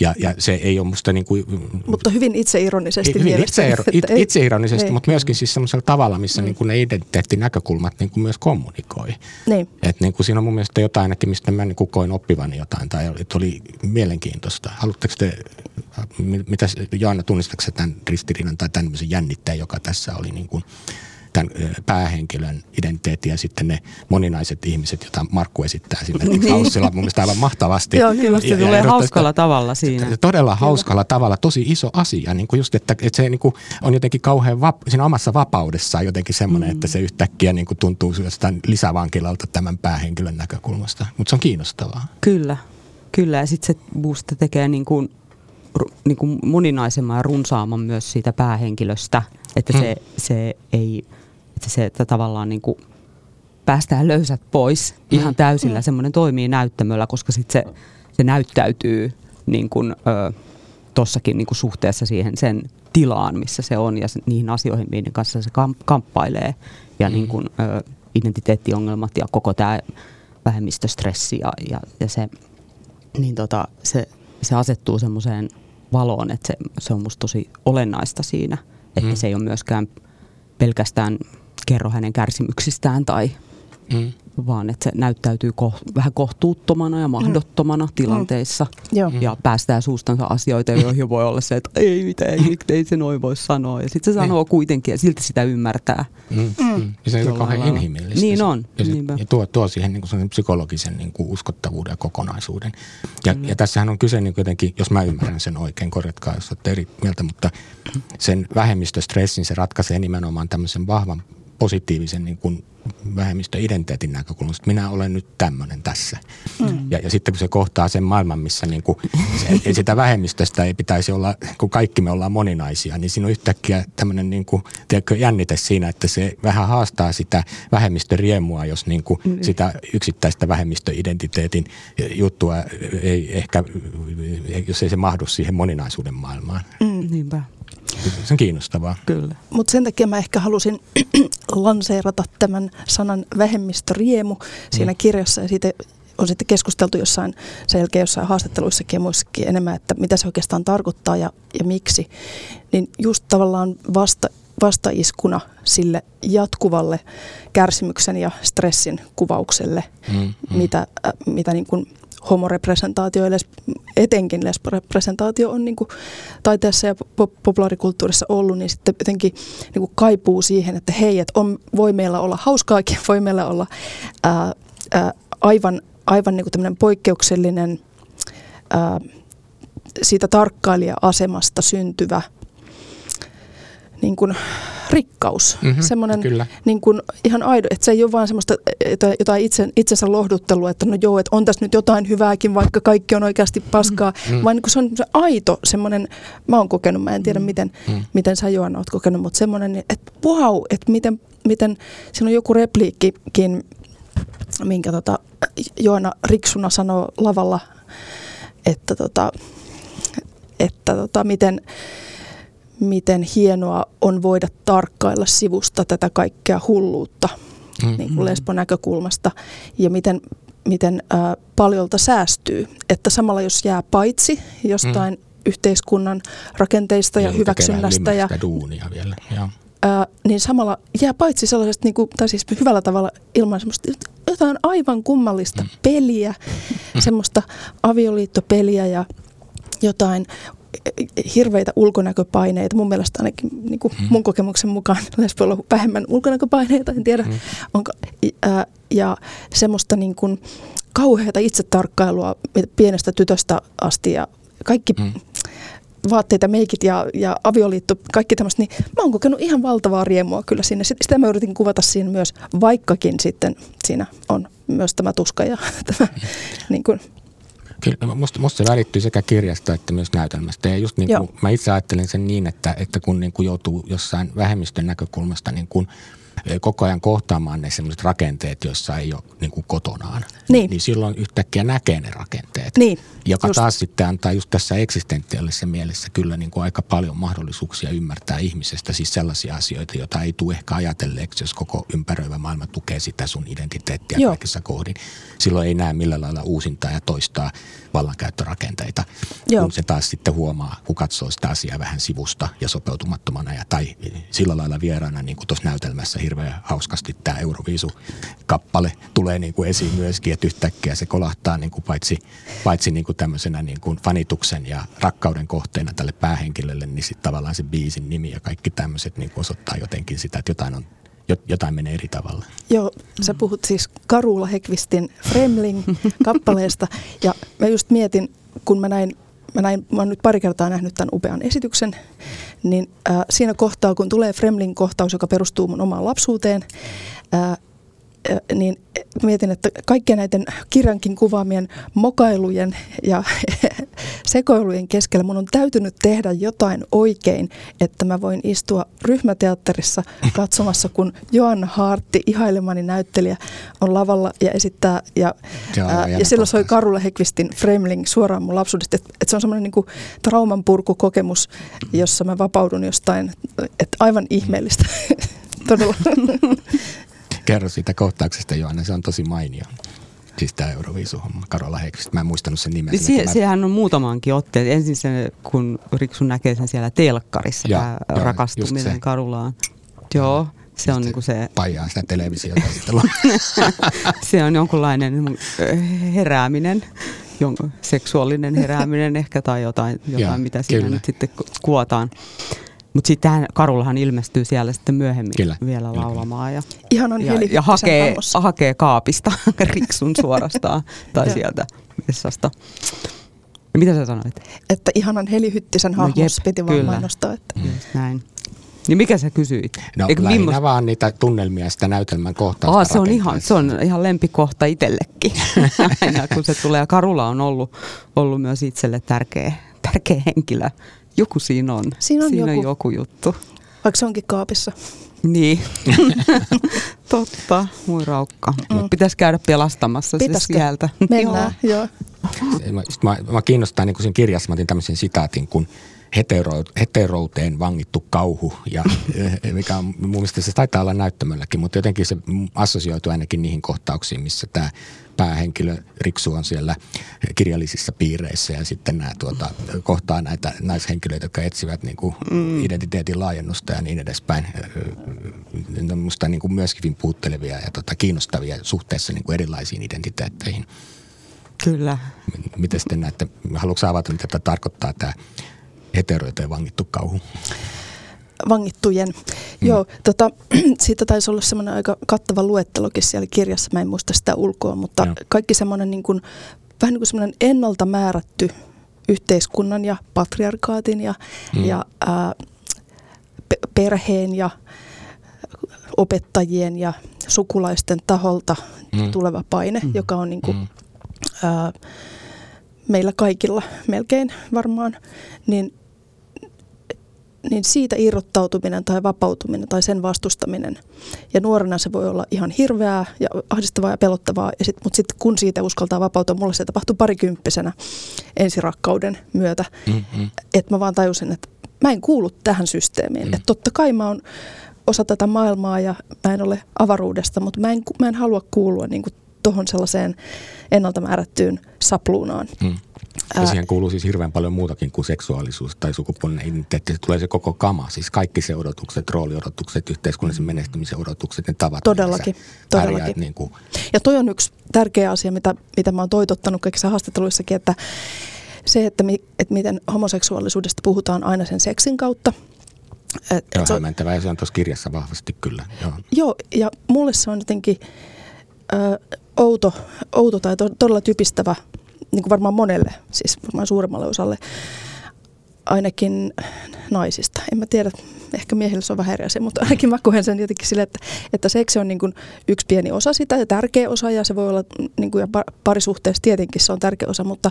Ja, ja se ei ole musta niin kuin... Mutta hyvin itseironisesti Hyvin itse, itseironisesti, mutta myöskin siis semmoisella tavalla, missä mm. niin kuin ne identiteettinäkökulmat niin kuin myös kommunikoi. Niin. Et niin kuin siinä on mun mielestä jotain ainakin, mistä mä niin kuin koin oppivani jotain tai että oli mielenkiintoista. Haluatteko te, mitä Joanna, tunnistatko tämän ristiriidan tai tämmöisen jännitteen, joka tässä oli niin kuin tämän päähenkilön identiteetti ja sitten ne moninaiset ihmiset, joita Markku esittää esimerkiksi niin. Haussilla mun mielestä aivan mahtavasti. Joo, kyllä se tulee hauskalla tavalla siinä. Todella kyllä. hauskalla tavalla, tosi iso asia, niin kuin just, että, että se niin kuin on jotenkin kauhean vap, siinä omassa vapaudessaan jotenkin semmoinen, mm. että se yhtäkkiä niin kuin tuntuu jostain lisävankilalta tämän päähenkilön näkökulmasta, mutta se on kiinnostavaa. Kyllä, kyllä ja sitten se Busta tekee niin kuin niin kuin moninaisemman ja runsaamman myös siitä päähenkilöstä, että se, mm. se ei että se että tavallaan niin kuin päästään löysät pois ihan täysillä. Mm. Semmoinen toimii näyttämöllä, koska sitten se, se näyttäytyy niin kuin, ö, tossakin niin kuin suhteessa siihen sen tilaan, missä se on ja se, niihin asioihin, minkä kanssa se kamp- kamppailee. Ja mm. niin kuin, ö, identiteettiongelmat ja koko tämä vähemmistöstressi ja, ja, ja se, niin tota, se, se asettuu semmoiseen valoon, että se, se on musta tosi olennaista siinä, että mm. se ei ole myöskään pelkästään kerro hänen kärsimyksistään tai mm. vaan että se näyttäytyy ko- vähän kohtuuttomana ja mahdottomana mm. tilanteissa mm. ja päästää suustansa asioita, joihin voi olla se, että ei mitään, ei, ei se noin voi sanoa ja sitten se sanoo niin. kuitenkin ja silti sitä ymmärtää. Mm. Mm. Ja se on kauhean inhimillistä. Niin on. Ja, se, ja tuo, tuo siihen niin kuin psykologisen niin kuin uskottavuuden ja kokonaisuuden. Ja, mm. ja tässähän on kyse niin jotenkin, jos mä ymmärrän sen oikein, korjatkaa jos olette eri mieltä, mutta sen vähemmistöstressin se ratkaisee nimenomaan tämmöisen vahvan positiivisen niin kuin vähemmistöidentiteetin näkökulmasta. Minä olen nyt tämmöinen tässä. Mm. Ja, ja sitten kun se kohtaa sen maailman, missä niin kuin, se, sitä vähemmistöstä ei pitäisi olla, kun kaikki me ollaan moninaisia, niin siinä on yhtäkkiä tämmöinen niin kuin, tiedätkö, jännite siinä, että se vähän haastaa sitä vähemmistöriemua, jos niin kuin mm. sitä yksittäistä vähemmistöidentiteetin juttua ei ehkä, jos ei se mahdu siihen moninaisuuden maailmaan. Mm, niinpä. Se on kiinnostavaa. Kyllä. Mutta sen takia mä ehkä halusin lanseerata tämän sanan vähemmistöriemu siinä mm. kirjassa ja siitä on sitten keskusteltu jossain sen jälkeen jossain haastatteluissakin ja muissakin enemmän, että mitä se oikeastaan tarkoittaa ja, ja miksi. Niin just tavallaan vasta, vastaiskuna sille jatkuvalle kärsimyksen ja stressin kuvaukselle, mm, mm. mitä, äh, mitä niin kuin homorepresentaatio ja etenkin lesborepresentaatio on niin kuin taiteessa ja populaarikulttuurissa ollut, niin sitten jotenkin niin kuin kaipuu siihen, että hei, että on, voi meillä olla hauskaakin, voi meillä olla ää, ää, aivan aivan niin kuin poikkeuksellinen ää, siitä tarkkailija-asemasta syntyvä niin kuin rikkaus. Mhm, Semmoinen niin kuin ihan aido, että se ei ole vaan semmoista jota- jotain itse, itsensä lohduttelua, että no joo, että on tässä nyt jotain hyvääkin, vaikka kaikki on oikeasti paskaa, mm. vaan niin kuin se on se aito semmoinen, mä oon kokenut, mä en tiedä miten, Mm. miten sä Joanna oot kokenut, mutta semmoinen, että wow, että miten, miten, siinä on joku repliikkikin, minkä tota, Joana Riksuna sanoo lavalla, että, tota, että tota, miten, miten hienoa on voida tarkkailla sivusta tätä kaikkea hulluutta Mm. niin kuin lesbon näkökulmasta ja miten, miten ää, paljolta säästyy. Että samalla jos jää paitsi jostain mm. yhteiskunnan rakenteista ja, Joutuu hyväksynnästä ja duunia vielä. Joo. ää, niin samalla jää paitsi sellaisesta, niin kuin, tai siis hyvällä tavalla ilman semmoista jotain aivan kummallista mm. peliä, semmoista avioliittopeliä ja jotain hirveitä ulkonäköpaineita. Mun mielestä ainakin niin kuin mun kokemuksen mukaan lesboilla on vähemmän ulkonäköpaineita, en tiedä. Mm. Onko, ää, ja semmoista niin kuin kauheata itsetarkkailua pienestä tytöstä asti ja kaikki Mm. vaatteita, meikit ja, ja avioliitto, kaikki tämmöistä, niin mä oon kokenut ihan valtavaa riemua kyllä sinne. Sit- Sitä mä yritin kuvata siinä myös, vaikkakin sitten siinä on myös tämä tuska ja tämä niin kuin, Kyllä, musta, musta se välittyy sekä kirjasta että myös näytelmästä. Ja just niin Joo. kuin, mä itse ajattelen sen niin, että, että kun niin kuin joutuu jossain vähemmistön näkökulmasta niin kuin koko ajan kohtaamaan ne sellaiset rakenteet, joissa ei ole niin kuin kotonaan, Niin. niin silloin yhtäkkiä näkee ne rakenteet. Niin, joka just. taas sitten antaa just tässä eksistentiaalisessa mielessä kyllä niin kuin aika paljon mahdollisuuksia ymmärtää ihmisestä, siis sellaisia asioita, joita ei tule ehkä ajatelleeksi, jos koko ympäröivä maailma tukee sitä sun identiteettiä Joo. kaikissa kohdin. Silloin ei näe millään lailla uusintaa ja toistaa vallankäyttörakenteita, Joo. kun se taas sitten huomaa, kun katsoo sitä asiaa vähän sivusta ja sopeutumattomana ja tai sillä lailla vieraana, niin kuin tuossa näytelmässä hirveän hauskasti tämä Euroviisu-kappale tulee niin kuin esiin myöskin, että yhtäkkiä se kolahtaa niin kuin paitsi, paitsi niin kuin tämmöisenä niin kuin fanituksen ja rakkauden kohteena tälle päähenkilölle, niin sitten tavallaan se biisin nimi ja kaikki tämmöiset niin kuin osoittaa jotenkin sitä, että jotain, on, jot- jotain menee eri tavalla. Joo, sä puhut siis Karula Hekvistin Fremling-kappaleesta. ja mä just mietin, kun mä näin, mä, näin, mä oon nyt pari kertaa nähnyt tämän upean esityksen, niin äh, siinä kohtaa, kun tulee Fremling-kohtaus, joka perustuu mun omaan lapsuuteen, äh, niin mietin, että kaikkien näiden kirjankin kuvaamien mokailujen ja sekoilujen keskellä mun on täytynyt tehdä jotain oikein, että mä voin istua ryhmäteatterissa katsomassa, kun Joanna Haartti, ihailemani näyttelijä, on lavalla ja esittää. Ja, aivan ää, ja silloin soi. Karula Hekvistin Fremling suoraan mun lapsuudesta. Että et se on semmoinen niinku traumanpurkukokemus, jossa mä vapaudun jostain, että aivan ihmeellistä. Todella. Kerro siitä kohtauksesta, Joanna, se on tosi mainio. Siis tämä Euroviisu-homma, Karola Heikvistä. Mä en muistanut sen nimeä. Sie, Mä- sehän on muutamankin otteet. Ensin se, kun Riksu näkee sen siellä telkkarissa, Joo, tämä joo, rakastuminen se. Karulaan. Joo, se on niinku se, Paijaa sitä televisiota se on jonkunlainen äh, herääminen, jon, seksuaalinen herääminen ehkä tai jotain, jotain Joo, mitä siinä kyllä. nyt sitten ku- kuvataan. Mutta sitten Karullahan ilmestyy siellä sitten myöhemmin Kyllä, vielä kyllä, laulamaan ja, Ihanan ja, Heli ja Hyttisen hakee, hakee kaapista Riksun suorastaan tai sieltä vessasta. Ja mitä sä sanoit? Että ihanan Heli Hyttisen No hahmossa jep, piti vaan kyllä. mainostaa. Että. Just näin. Niin mikä sä kysyit? No Eikö lähinnä millaista- vaan niitä tunnelmia sitä näytelmän kohtausta Aa, se on, ihan, se on ihan lempikohta itsellekin. Aina kun se tulee. Karula on ollut, ollut myös itselle tärkeä, tärkeä henkilö. Joku siinä on. Siinä on siinä joku. on joku juttu. Vaikka se onkin kaapissa. Niin. Totta, mui raukka. Mm. Mutta pitäisi käydä pelastamassa Pitäisikö? se sieltä. Mennään, joo. Mä, sit mä, mä kiinnostaa niin kuin siinä kirjassa, mä otin tämmöisen sitaatin, kun hetero, heterouteen vangittu kauhu, ja, eh, mikä on, mun mielestä se taitaa olla näyttämölläkin, mutta jotenkin se assosioituu ainakin niihin kohtauksiin, missä tämä päähenkilö Riksu on siellä kirjallisissa piireissä ja sitten nämä tuota, kohtaa näitä naishenkilöitä, jotka etsivät niin kuin mm. identiteetin laajennusta ja niin edespäin. Ne on musta niin kuin myöskin puuttelevia ja tota, kiinnostavia suhteessa niin kuin erilaisiin identiteetteihin. Kyllä. Miten sitten näette, haluatko avata, mitä tätä tarkoittaa tämä heteroiteen vangittu kauhu? Vangittujen. Mm. Joo, tota, siitä taisi olla semmoinen aika kattava luettelokin siellä kirjassa, mä en muista sitä ulkoa, mutta Joo. kaikki semmoinen niin kuin, vähän niin kuin semmoinen ennalta määrätty yhteiskunnan ja patriarkaatin ja, mm. ja ää, perheen ja opettajien ja sukulaisten taholta mm. tuleva paine, mm. joka on niin kuin, mm. ää, meillä kaikilla melkein varmaan, niin, niin siitä irrottautuminen tai vapautuminen tai sen vastustaminen. Ja nuorena se voi olla ihan hirveää ja ahdistavaa ja pelottavaa, ja sit, mutta sitten kun siitä uskaltaa vapautua, mulle se tapahtui parikymppisenä ensirakkauden myötä, mm-hmm. että mä vaan tajusin, että mä en kuulu tähän systeemiin. Mm. Että totta kai mä oon osa tätä maailmaa ja mä en ole avaruudesta, mutta mä en, mä en halua kuulua niin tuohon sellaiseen ennalta määrättyyn sapluunaan. Mm. Ja siihen kuuluu siis hirveän paljon muutakin kuin seksuaalisuus tai sukupuolinen identiteetti. Se tulee se koko kama, siis kaikki se odotukset, rooliodotukset, yhteiskunnallisen menestymisen odotukset, ne tavat. Todellakin, todellakin. niin kuin. Ja toi on yksi tärkeä asia, mitä, mitä mä oon toitottanut kaikissa haastatteluissakin, että se, että, mi, että miten homoseksuaalisuudesta puhutaan aina sen seksin kautta. Et, Joo, se, hämmentävää ja se on tuossa kirjassa vahvasti kyllä. Joo, joo ja mulle se on jotenkin ö, outo, outo tai to, todella typistävä, niin kuin varmaan monelle, siis varmaan suuremmalle osalle, ainakin naisista. En mä tiedä, ehkä miehillä se on vähän eri asia, mutta ainakin mä koen sen jotenkin sille, että, että seksi on niin kuin yksi pieni osa sitä ja tärkeä osa ja se voi olla, niin kuin, ja parisuhteessa tietenkin se on tärkeä osa, mutta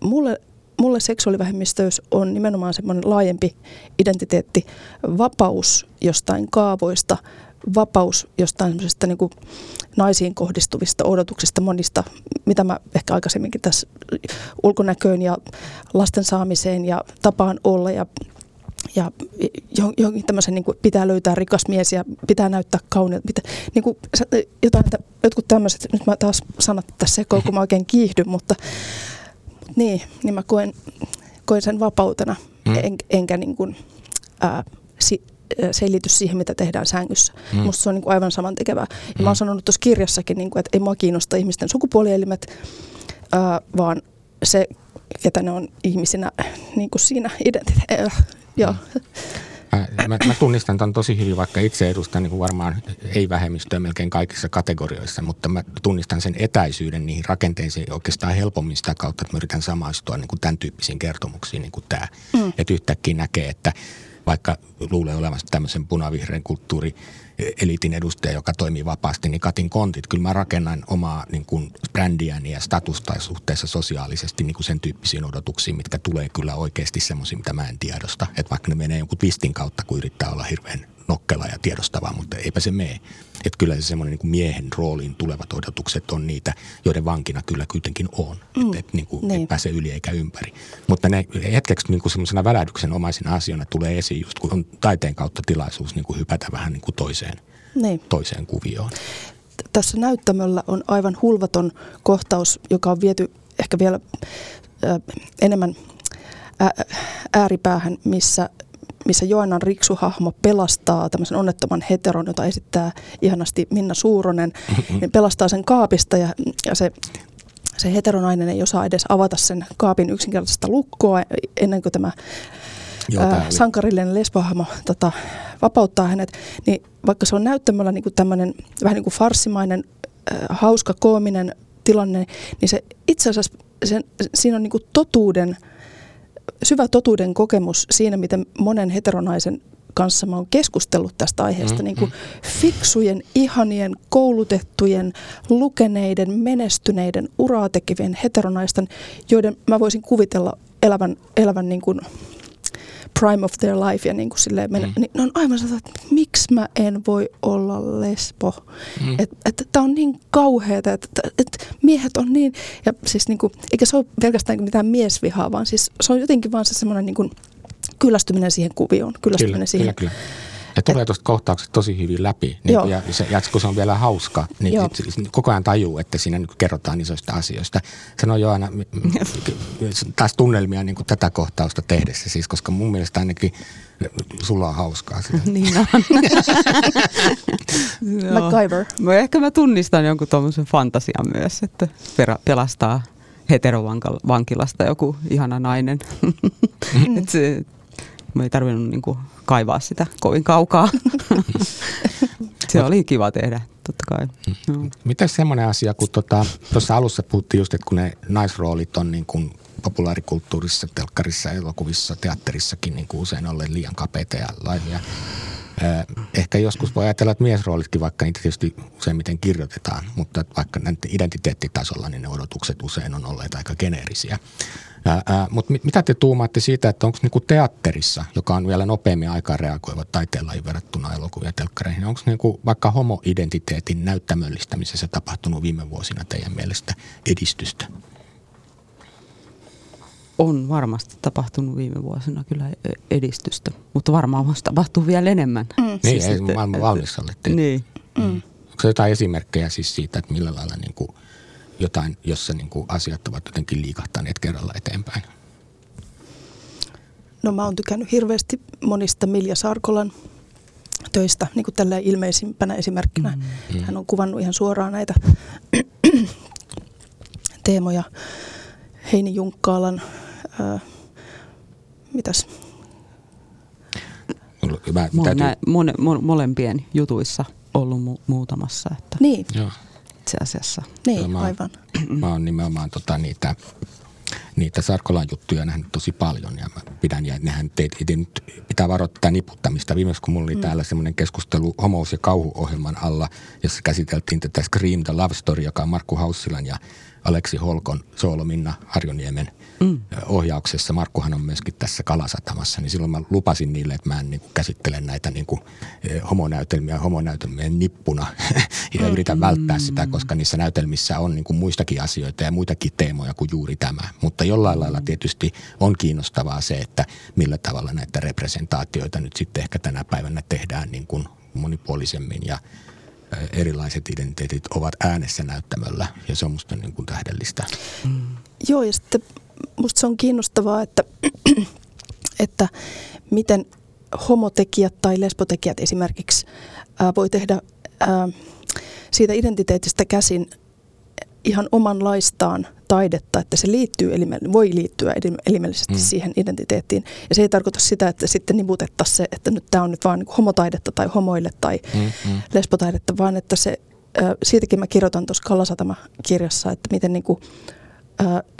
mulle, mulle seksuaalivähemmistöys on nimenomaan semmoinen laajempi identiteetti, vapaus jostain kaavoista, vapaus jostain semmoisesta niin kuin naisiin kohdistuvista odotuksista monista, mitä mä ehkä aikaisemminkin tässä ulkonäköön ja lasten saamiseen ja tapaan olla ja ja johonkin tämmöisen niin kuin pitää löytää rikas mies ja pitää näyttää kauniilta. Pitää, niin kuin, jotain, jotkut tämmöiset, nyt mä taas sanat tässä sekoon, kun mä oikein kiihdyn, mutta niin, niin mä koen, koen sen vapautena, mm. en, enkä niin kuin, ää, si, selity siihen, mitä tehdään sängyssä. Mm. Musta se on niin kuin aivan samantekevää. Ja mm. mä oon sanonut tuossa kirjassakin, niin kuin, että ei mua kiinnosta ihmisten sukupuolielimet, ää, vaan se, ketä ne on ihmisinä niin kuin siinä identiteetissä. Joo. Mm. Mä, mä, mä tunnistan tämän tosi hyvin, vaikka itse edustan niin kuin varmaan ei-vähemmistöä melkein kaikissa kategorioissa, mutta mä tunnistan sen etäisyyden niihin rakenteisiin oikeastaan helpommin sitä kautta, että mä yritän samaistua niin kuin tämän tyyppisiin kertomuksiin niin kuin tämä. Mm. Että yhtäkkiä näkee, että vaikka luulee olevansa tämmöisen punavihreän kulttuuri elitin edustaja, joka toimii vapaasti, niin katin kontit. Kyllä mä rakennan omaa niin kuin brändiäni ja statusta suhteessa sosiaalisesti niin kuin sen tyyppisiin odotuksiin, mitkä tulee kyllä oikeasti semmoisia, mitä mä en tiedosta. Että vaikka ne menee jonkun twistin kautta, kun yrittää olla hirveän nokkela ja tiedostava, mutta eipä se mene. Että kyllä se semmoinen niin miehen rooliin tulevat odotukset on niitä, joiden vankina kyllä kuitenkin on. Mm. Että et, niin kuin, niin. et pääse yli eikä ympäri. Mutta ne hetkeksi niin kuin semmoisena välähdyksen omaisena asiana tulee esiin just kun on taiteen kautta tilaisuus niin kuin hypätä vähän niin kuin toiseen, niin. toiseen kuvioon. Tässä näyttämöllä on aivan hulvaton kohtaus, joka on viety ehkä vielä äh, enemmän ääripäähän, missä missä Joannan riksuhahmo pelastaa tämmöisen onnettoman heteron, jota esittää ihanasti Minna Suuronen, niin pelastaa sen kaapista ja, ja se se heteronainen ei osaa edes avata sen kaapin yksinkertaista lukkoa ennen kuin tämä Joo, ää, sankarillinen lesbohahmo tota, vapauttaa hänet, niin vaikka se on näyttämällä niin tämmöinen vähän niin kuin farsimainen, ää, hauska, koominen tilanne, niin se itse asiassa sen, siinä on niin kuin totuuden syvä totuuden kokemus siinä, miten monen heteronaisen kanssa mä oon keskustellut tästä aiheesta, mm, niin kuin fiksujen, ihanien, koulutettujen, lukeneiden, menestyneiden, uraa tekevien heteronaisten, joiden mä voisin kuvitella elävän, elävän niin kuin prime of their life ja niin kuin silleen mennä, mm. niin ne on aivan sellaista, että miksi mä en voi olla lesbo. Mm. Että et, tämä on niin kauheata, että et, et miehet on niin, ja siis niin kuin, eikä se ole pelkästään mitään miesvihaa, vaan siis se on jotenkin vaan se semmoinen niin kuin kyllästyminen siihen kuvioon, kyllästyminen kyllä, siihen. Kyllä, kyllä. Ja tulee tuosta kohtauksesta tosi hyvin läpi. Niin, ja, se, ja kun se on vielä hauska, niin Joo. et, koko ajan tajuu, että siinä nyt kerrotaan isoista asioista. Sanoi Joana taas tunnelmia niin kuin tätä kohtausta tehdessä, siis, koska mun mielestä ainakin sulla on hauskaa sitä. niin on. MacGyver. Mä ehkä mä tunnistan jonkun tuommoisen fantasian myös, että pelastaa heterovankilasta joku ihana nainen. Mm. se, Me ei tarvinnut niin kuin kaivaa sitä kovin kaukaa. Se oli kiva tehdä, totta kai. No. Miten semmoinen asia, kun tuossa tota, alussa puhuttiin just, että kun ne naisroolit on niin kuin populaarikulttuurissa, telkkarissa, elokuvissa, teatterissakin niin kuin usein olleet liian kapeita ja laimia. Ehkä joskus voi ajatella, että miesroolitkin, vaikka niitä tietysti useimmiten kirjoitetaan, mutta vaikka identiteettitasolla, niin ne odotukset usein on olleet aika geneerisiä. Mutta mitä te tuumaatte siitä, että onko niinku teatterissa, joka on vielä nopeammin aikaa reagoiva taiteenlaji verrattuna elokuvia telkkareihin, onko niinku vaikka homoidentiteetin näyttämöllistämisessä tapahtunut viime vuosina teidän mielestä edistystä? on varmasti tapahtunut viime vuosina kyllä edistystä, mutta varmaan voisi tapahtua vielä enemmän. Mm. Niin, siis ei että, maailman valmis. Niin. Mm. Onko jotain esimerkkejä siis siitä, että millä lailla niin kuin jotain, jossa niin kuin asiat ovat jotenkin liikahtaneet kerralla eteenpäin? No mä oon tykännyt hirveästi monista Milja Sarkolan töistä, niin kuin tällä ilmeisimpänä esimerkkinä. Mm. Hän on kuvannut ihan suoraan näitä teemoja. Heini Junkkaalan ää, mitäs? Mä, mä täytyy... mone, mone, molempien jutuissa ollut mu- muutamassa. Että niin. Joo. Itse asiassa. Niin, mä, aivan. Mä oon nimenomaan tota, niitä, niitä Sarkolan juttuja nähnyt tosi paljon ja mä pidän, ja nehän teit, nyt pitää varoittaa niputtamista. Viimeksi kun mulla oli mm. täällä semmoinen keskustelu homous- ja kauhuohjelman alla, jossa käsiteltiin tätä Scream the Love Story, joka on Markku Haussilan ja Aleksi Holkon, Soolo Minna Harjoniemen mm. ohjauksessa. Markkuhan on myöskin tässä Kalasatamassa, niin silloin mä lupasin niille, että mä en niin kuin käsittele näitä niin kuin, homonäytelmiä homonäytelmien nippuna ja mm. yritän välttää sitä, koska niissä näytelmissä on niin kuin muistakin asioita ja muitakin teemoja kuin juuri tämä. Mutta jollain lailla tietysti on kiinnostavaa se, että millä tavalla näitä representaatioita nyt sitten ehkä tänä päivänä tehdään niin kuin monipuolisemmin ja erilaiset identiteetit ovat äänessä näyttämöllä ja se on musta niin kuin tähdellistä. Mm. Joo ja sitten musta se on kiinnostavaa, että, että miten homotekijät tai lesbotekijät esimerkiksi ää, voi tehdä ää, siitä identiteetistä käsin ihan omanlaistaan taidetta, että se liittyy, voi liittyä elimellisesti mm. siihen identiteettiin. Ja se ei tarkoita sitä, että sitten niputettaisiin se, että nyt tämä on nyt vaan niin homotaidetta tai homoille tai mm, mm. lesbotaidetta, vaan että se, siitäkin mä kirjoitan tuossa Kallasatama-kirjassa, että miten niin kuin,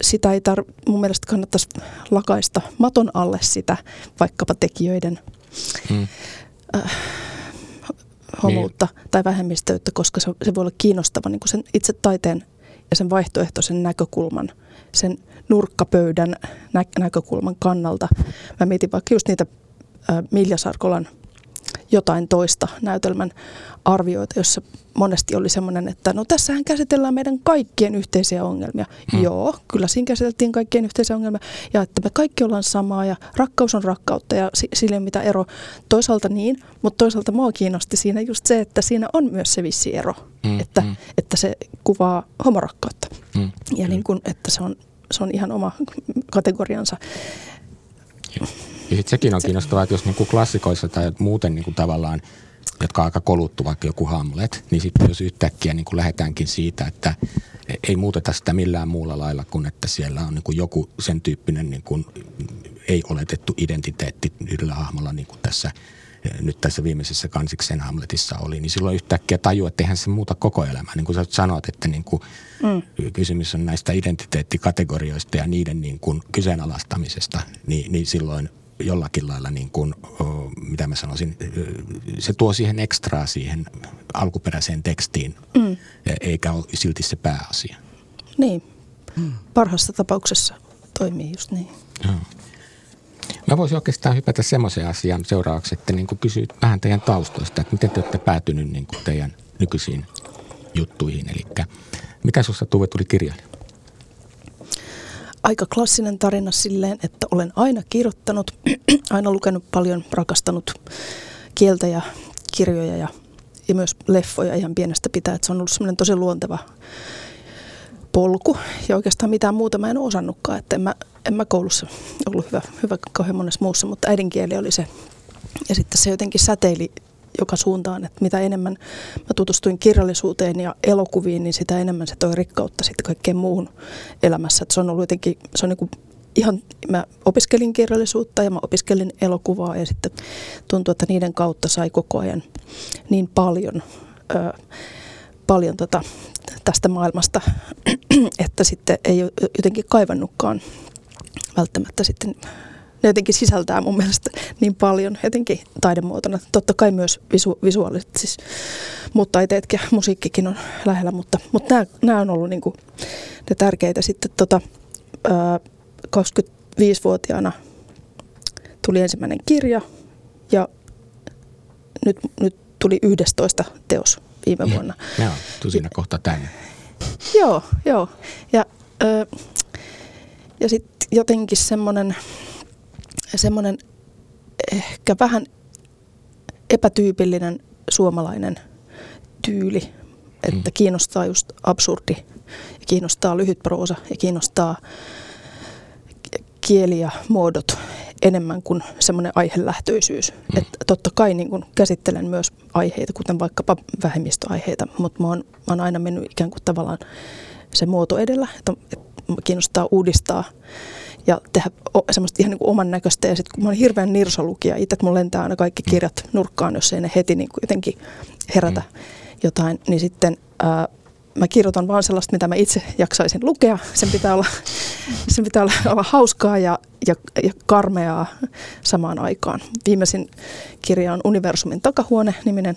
sitä ei tar- mun mielestä kannattaisi lakaista maton alle sitä vaikkapa tekijöiden mm. äh, homoutta niin. tai vähemmistöyttä, koska se, se voi olla kiinnostava niin kuin sen itse taiteen ja sen vaihtoehtoisen näkökulman, sen nurkkapöydän nä- näkökulman kannalta. Mä mietin vaikka just niitä äh, Milja Sarkolan jotain toista näytelmän arvioita, jossa monesti oli semmoinen, että no tässähän käsitellään meidän kaikkien yhteisiä ongelmia. Hmm. Joo, kyllä siinä käsiteltiin kaikkien yhteisiä ongelmia ja että me kaikki ollaan samaa ja rakkaus on rakkautta ja sille ei mitä ero. Toisaalta niin, mutta toisaalta mua kiinnosti siinä just se, että siinä on myös se vissi ero, hmm. Että, hmm. että se kuvaa homorakkautta hmm. ja niin kun, että se on, se on ihan oma kategoriansa. Ja sitten sekin on kiinnostavaa, että jos niinku klassikoissa tai muuten niinku tavallaan, jotka on aika koluttu, vaikka joku Hamlet, niin sitten jos yhtäkkiä niinku lähdetäänkin siitä, että ei muuteta sitä millään muulla lailla kuin, että siellä on niinku joku sen tyyppinen niinku ei-oletettu identiteetti yhdellä hahmolla, niin kuin tässä nyt tässä viimeisessä kansiksen Hamletissa oli, niin silloin yhtäkkiä tajuu, että eihän se muuta koko elämää. Niin kuin sä sanoit, että niin kuin mm. kysymys on näistä identiteettikategorioista ja niiden niin kuin kyseenalaistamisesta, niin, niin silloin jollakin lailla, niin kuin, mitä mä sanoisin, se tuo siihen ekstraa siihen alkuperäiseen tekstiin, mm. eikä ole silti se pääasia. Niin, mm. parhaassa tapauksessa toimii just niin. Joo. Mä voisin oikeastaan hypätä semmoiseen asiaan seuraavaksi, että niin kuin kysyt vähän teidän taustoista, että miten te olette päätynyt niin kuin teidän nykyisiin juttuihin. Eli mikä sinusta Tuve tuli kirjailija? Aika klassinen tarina silleen, että olen aina kirjoittanut, aina lukenut paljon, rakastanut kieltä ja kirjoja ja, ja myös leffoja ihan pienestä pitää. Että se on ollut semmoinen tosi luonteva polku ja oikeastaan mitään muuta mä en osannutkaan. Että en mä, en mä koulussa ollut hyvä, hyvä kauhean monessa muussa, mutta äidinkieli oli se. Ja sitten se jotenkin säteili joka suuntaan, että mitä enemmän mä tutustuin kirjallisuuteen ja elokuviin, niin sitä enemmän se toi rikkautta sitten kaikkeen muuhun elämässä. Että se on ollut jotenkin, se on niin kuin ihan, mä opiskelin kirjallisuutta ja mä opiskelin elokuvaa ja sitten tuntui, että niiden kautta sai koko ajan niin paljon, ö, paljon tota, tästä maailmasta, että sitten ei jotenkin kaivannutkaan välttämättä sitten ne jotenkin sisältää mun mielestä niin paljon jotenkin taidemuotona. Totta kai myös visu, visuaaliset, siis muut taiteet ja musiikkikin on lähellä, mutta, mutta nämä, nämä on ollut niin kuin ne tärkeitä. Sitten tota, ää, 25-vuotiaana tuli ensimmäinen kirja ja nyt, nyt tuli 11 teos viime vuonna. Joo, tusina kohta tänne. joo, joo. Ja, ö, ja sitten jotenkin semmoinen semmoinen ehkä vähän epätyypillinen suomalainen tyyli, että mm. kiinnostaa just absurdi ja kiinnostaa lyhyt proosa ja kiinnostaa kieli ja muodot enemmän kuin semmoinen aihelähtöisyys. Mm. Että totta kai niin kun käsittelen myös aiheita, kuten vaikkapa vähemmistöaiheita, mutta mä oon, mä oon aina mennyt ikään kuin tavallaan se muoto edellä, että, että kiinnostaa uudistaa ja tehdä semmoista ihan niin kuin oman näköistä. Ja sitten kun mä olen hirveän nirsolukija itse, että mulla lentää aina kaikki mm. kirjat nurkkaan, jos ei ne heti niin kuin jotenkin herätä mm. jotain, niin sitten ää, mä kirjoitan vaan sellaista, mitä mä itse jaksaisin lukea. Sen pitää olla, sen pitää olla, olla hauskaa ja, ja, ja karmeaa samaan aikaan. Viimeisin kirja on Universumin takahuone-niminen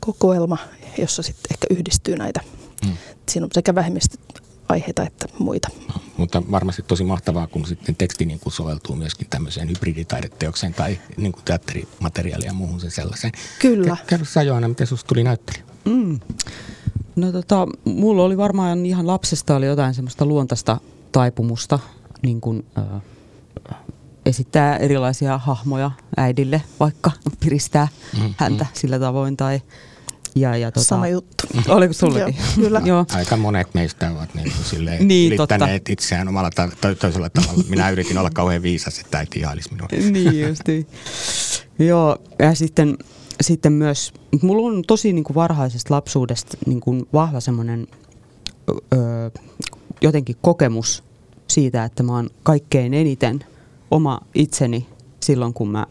kokoelma, jossa sitten ehkä yhdistyy näitä. Mm. Siinä on sekä vähemmistö aiheita että muita. No, mutta varmasti tosi mahtavaa, kun sitten teksti niin kuin soveltuu myöskin tämmöiseen hybriditaideteokseen tai niin kuin teatterimateriaalia ja muuhun sen sellaiseen. Kyllä. Kerro sä Joana, miten susta tuli näyttelijä? Mm. No tota, mulla oli varmaan ihan lapsesta oli jotain semmoista luontaista taipumusta niin kuin, äh, esittää erilaisia hahmoja äidille, vaikka piristää mm, häntä mm. sillä tavoin tai – ja, ja tota, Sama juttu. Oliko sullekin? kyllä. Joo. Aika monet meistä ovat niin silleen niin, ylittäneet totta. itseään omalla ta- to- toisella tavalla. Minä yritin olla kauhean viisas, että äiti ihailisi minua. niin justi. Joo, ja sitten, sitten myös, mulla on tosi niin kuin varhaisesta lapsuudesta niin kuin vahva semmoinen jotenkin kokemus siitä, että mä oon kaikkein eniten oma itseni silloin, kun mä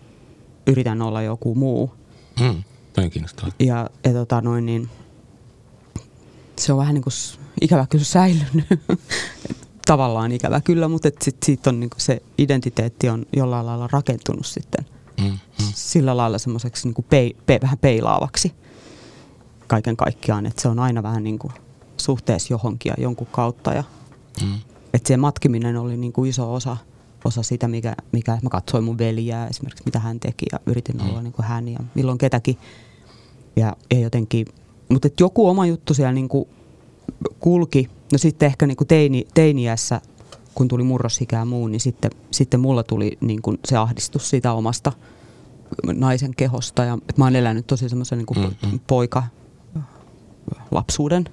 yritän olla joku muu. Mm. Toi kiinnostaa. Ja, ja tota noin niin, se on vähän niin kuin ikävä kyllä säilynyt. Tavallaan ikävä kyllä, mutta et sit siitä on niin kuin se identiteetti on jollain lailla rakentunut sitten mm, mm. sillä lailla semmoiseksi niin pei, pe, vähän peilaavaksi kaiken kaikkiaan. Että se on aina vähän niin kuin suhteessa johonkin ja jonkun kautta. Ja, mm. Että se matkiminen oli niin kuin iso osa, osa sitä, mikä, mikä mä katsoin mun veljää esimerkiksi, mitä hän teki ja yritin olla mm. niin kuin hän ja milloin ketäkin ja, ja jotenkin, mutta joku oma juttu siellä niin kuin kulki. No sitten ehkä niin kuin teini, teiniässä, kun tuli murrosikää muu, niin sitten, sitten mulla tuli niin kuin se ahdistus siitä omasta naisen kehosta. Ja, että mä oon elänyt tosi semmoisen niin mm-hmm. poika lapsuuden.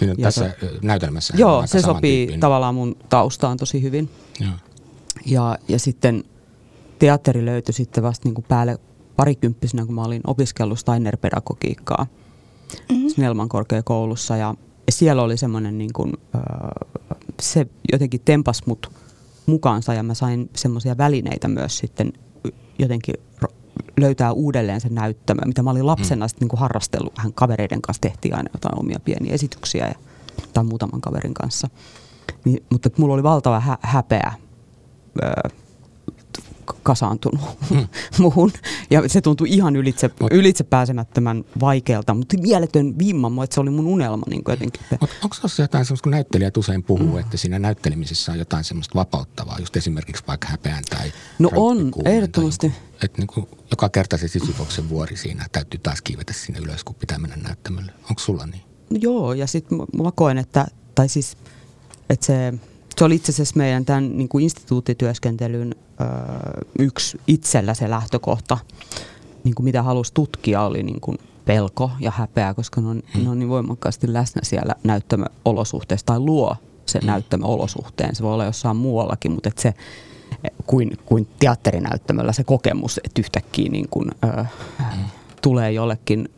Niin, tässä to, näytelmässä. Joo, se sopii tavallaan mun taustaan tosi hyvin. Ja, ja, ja sitten teatteri löytyi sitten vasta niin kuin päälle parikymppisenä, kun mä olin opiskellut Steiner-pedagogiikkaa mm-hmm. Snellman korkeakoulussa ja siellä oli semmoinen niin kuin, se jotenkin tempas mut mukaansa ja mä sain semmoisia välineitä myös sitten jotenkin löytää uudelleen sen näyttämö, mitä mä olin lapsena mm. sitten niin harrastellut vähän kavereiden kanssa, tehtiin aina jotain omia pieniä esityksiä ja, tai muutaman kaverin kanssa. Niin, mutta mulla oli valtava hä- häpeä kasaantunut mm. muuhun. Ja se tuntui ihan ylitse, ylitse pääsemättömän vaikealta, mutta mieletön vimma, että se oli mun unelma niin jotenkin. onko se jotain semmoista, kun näyttelijät usein puhuu, mm. että siinä näyttelemisessä on jotain semmoista vapauttavaa, just esimerkiksi vaikka häpeän tai No on, ehdottomasti. Että niin kuin joka kerta se Sisyfoksen vuori siinä täytyy taas kiivetä sinne ylös, kun pitää mennä näyttämölle. Onko sulla niin? No joo, ja sitten mä koen, että, tai siis, että se se oli itse asiassa meidän tämän niin kuin instituuttityöskentelyn yksi itsellä se lähtökohta, niin kuin mitä halusi tutkia, oli niin kuin pelko ja häpeä, koska ne on, hmm. ne on niin voimakkaasti läsnä siellä näyttämöolosuhteessa tai luo sen hmm. näyttämöolosuhteen. Se voi olla jossain muuallakin, mutta et se kuin, kuin teatterinäyttämöllä se kokemus, että yhtäkkiä niin kuin, ö, hmm. tulee jollekin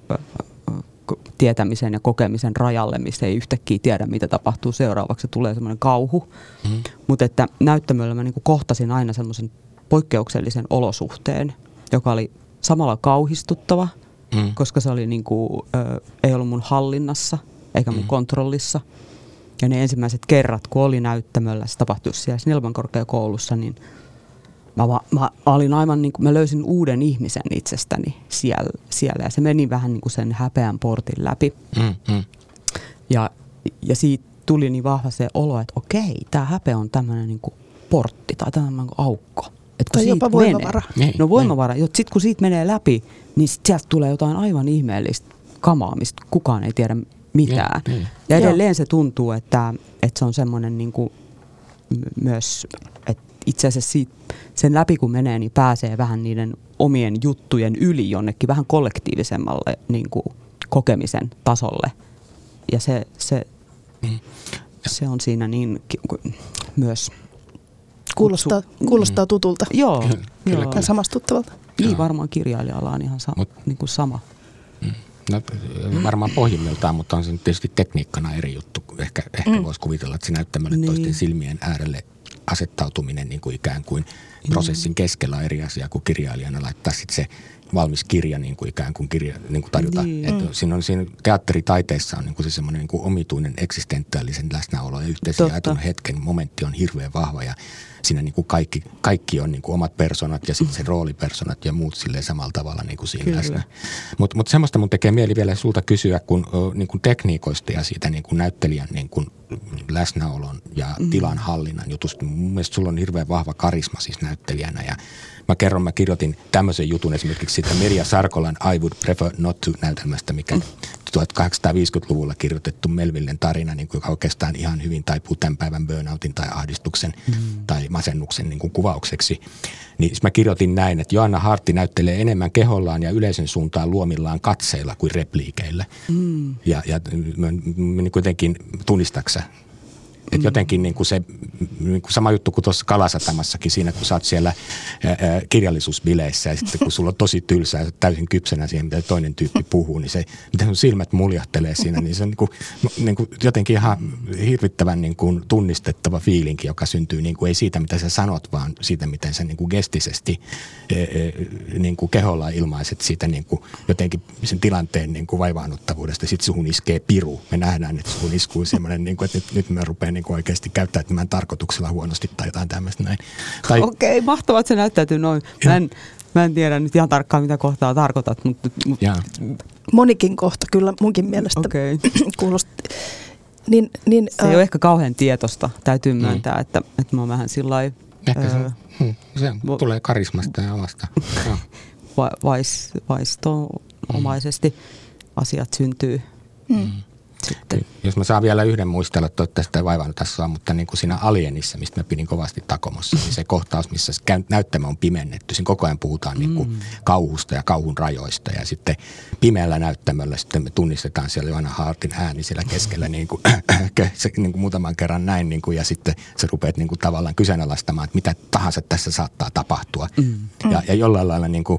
tietämisen ja kokemisen rajalle, missä ei yhtäkkiä tiedä, mitä tapahtuu seuraavaksi. Se tulee semmoinen kauhu. Mm. Mutta että näyttämöllä mä niin kuin kohtasin aina semmoisen poikkeuksellisen olosuhteen, joka oli samalla kauhistuttava, mm. koska se oli niin kuin, ö, ei ollut mun hallinnassa eikä mun mm. kontrollissa. Ja ne ensimmäiset kerrat, kun oli näyttämöllä, se tapahtui siellä Snellman korkeakoulussa, niin mä, mä, mä, olin aivan niin kuin, mä löysin uuden ihmisen itsestäni siellä, siellä ja se meni vähän niin kuin sen häpeän portin läpi. Mm, mm. Ja, ja siitä tuli niin vahva se olo, että okei, tämä häpeä on tämmöinen niin portti tai tämmöinen niin aukko. Et tai jopa voimavara. Menee, niin, no voimavara. Niin. Sitten kun siitä menee läpi, niin sieltä tulee jotain aivan ihmeellistä kamaa, mistä kukaan ei tiedä mitään. Niin, niin. Ja edelleen Joo. se tuntuu, että, että se on semmoinen niin kuin myös, itse asiassa siitä, sen läpi kun menee, niin pääsee vähän niiden omien juttujen yli jonnekin vähän kollektiivisemmalle niin kuin kokemisen tasolle. Ja se, se, mm. se on siinä niin myös Kuulostaa, kuulostaa mm. tutulta. Joo. Kyllä, joo. samastuttavalta. Niin varmaan kirjailijalla on ihan sa- Mut, niin kuin sama. Mm. No, varmaan pohjimmiltaan, mutta on se tietysti tekniikkana eri juttu. Ehkä, ehkä mm. voisi kuvitella, että se näyttämölle niin. toisten silmien äärelle asettautuminen niin kuin ikään kuin prosessin keskellä on eri asia kuin kirjailijana laittaa sitten se valmis kirja niin kuin ikään kuin, kirja, niin kuin tarjota. Niin. Että siinä, on, siinä teatteritaiteessa on niin kuin se semmoinen niin kuin omituinen eksistentiaalisen läsnäolo ja yhteisen hetken momentti on hirveän vahva ja siinä niin kuin kaikki, kaikki on niin kuin omat personat ja sitten se roolipersonat ja muut sille samalla tavalla niin kuin siinä läsnä. Mutta mut semmoista mun tekee mieli vielä sulta kysyä, kun niin kuin tekniikoista ja siitä niin kuin näyttelijän niin kuin läsnäolon ja mm. tilan hallinnan jutusta. Mun mielestä sulla on hirveän vahva karisma siis näyttelijänä ja Mä kerron, mä kirjoitin tämmöisen jutun esimerkiksi siitä Merja Sarkolan I Would Prefer Not To näytelmästä, mikä mm. 1850-luvulla kirjoitettu Melvillen tarina, niin kuin, joka oikeastaan ihan hyvin taipuu tämän päivän burnoutin tai ahdistuksen mm. tai masennuksen niin kuin kuvaukseksi. Niin mä kirjoitin näin, että Joanna Hartti näyttelee enemmän kehollaan ja yleisön suuntaan luomillaan katseilla kuin repliikeillä. Mm. Ja, ja mä, mä, niin kuitenkin tunnistaksä et jotenkin niin kuin se niin kuin sama juttu kuin tuossa Kalasatamassakin siinä, kun sä oot siellä ää, kirjallisuusbileissä ja sitten kun sulla on tosi tylsää täysin kypsenä siihen, mitä toinen tyyppi puhuu, niin se, miten sun silmät muljahtelee siinä, niin se on niin kuin, niin kuin jotenkin ihan hirvittävän niin kuin tunnistettava fiilinki, joka syntyy niin kuin ei siitä, mitä sä sanot, vaan siitä, miten sä niin kuin gestisesti niin kuin keholla ilmaiset siitä niin kuin jotenkin sen tilanteen niin kuin vaivaannuttavuudesta. Sitten suhun iskee piru. Me nähdään, että suhun iskuu semmoinen, niin kuin, että nyt, nyt mä rupean niin kuin oikeasti käyttäytymään tarkoituksella huonosti tai jotain tämmöistä näin. Tai... Okei, okay, mahtavaa, että se näyttäytyy noin. Mä en, mä en tiedä nyt ihan tarkkaan, mitä kohtaa tarkoitat. Mutta, mutta... Monikin kohta kyllä munkin mielestä okay. kuulosti. Niin, niin, se ei äh... ole ehkä kauhean tietosta, täytyy mm. myöntää, mm. että, että mä oon vähän sillä lailla... Ehkä se, hmm, se vo, tulee karismasta ja omasta. va, vais, vaisto-omaisesti mm. asiat syntyy. Mm sitten. Jos mä saan vielä yhden muistella, että tästä ei vaivannut tässä on, mutta niin kuin siinä Alienissa, mistä mä pidin kovasti takomossa, niin se kohtaus, missä se näyttämö on pimennetty. Siinä koko ajan puhutaan niin kuin mm. kauhusta ja kauhun rajoista ja sitten pimeällä näyttämöllä sitten me tunnistetaan siellä Johanna Hartin ääni siellä keskellä niin kuin, se, niin kuin muutaman kerran näin niin kuin, ja sitten se rupeat niin kuin tavallaan kyseenalaistamaan, että mitä tahansa tässä saattaa tapahtua. Mm. Ja, ja jollain lailla niin kuin,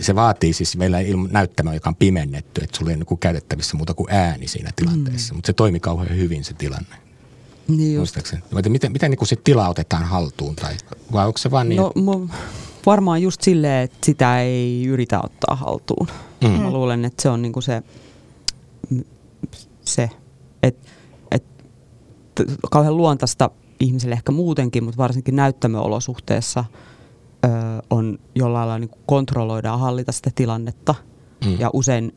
se vaatii siis meillä näyttämö, joka on pimennetty, että sulla ei niin kuin käytettävissä muuta kuin ääni siinä tilanteessa, mm. mutta se toimi kauhean hyvin se tilanne. Niin Miten, miten niin se tila otetaan haltuun tai vai onko se vaan niin? No, varmaan just silleen, että sitä ei yritä ottaa haltuun. Mm. Mä luulen, että se on niin kuin se, se että et, kauhean luontaista ihmiselle ehkä muutenkin, mutta varsinkin näyttämöolosuhteessa ö, on jollain lailla niin kontrolloida ja hallita sitä tilannetta. Mm. Ja usein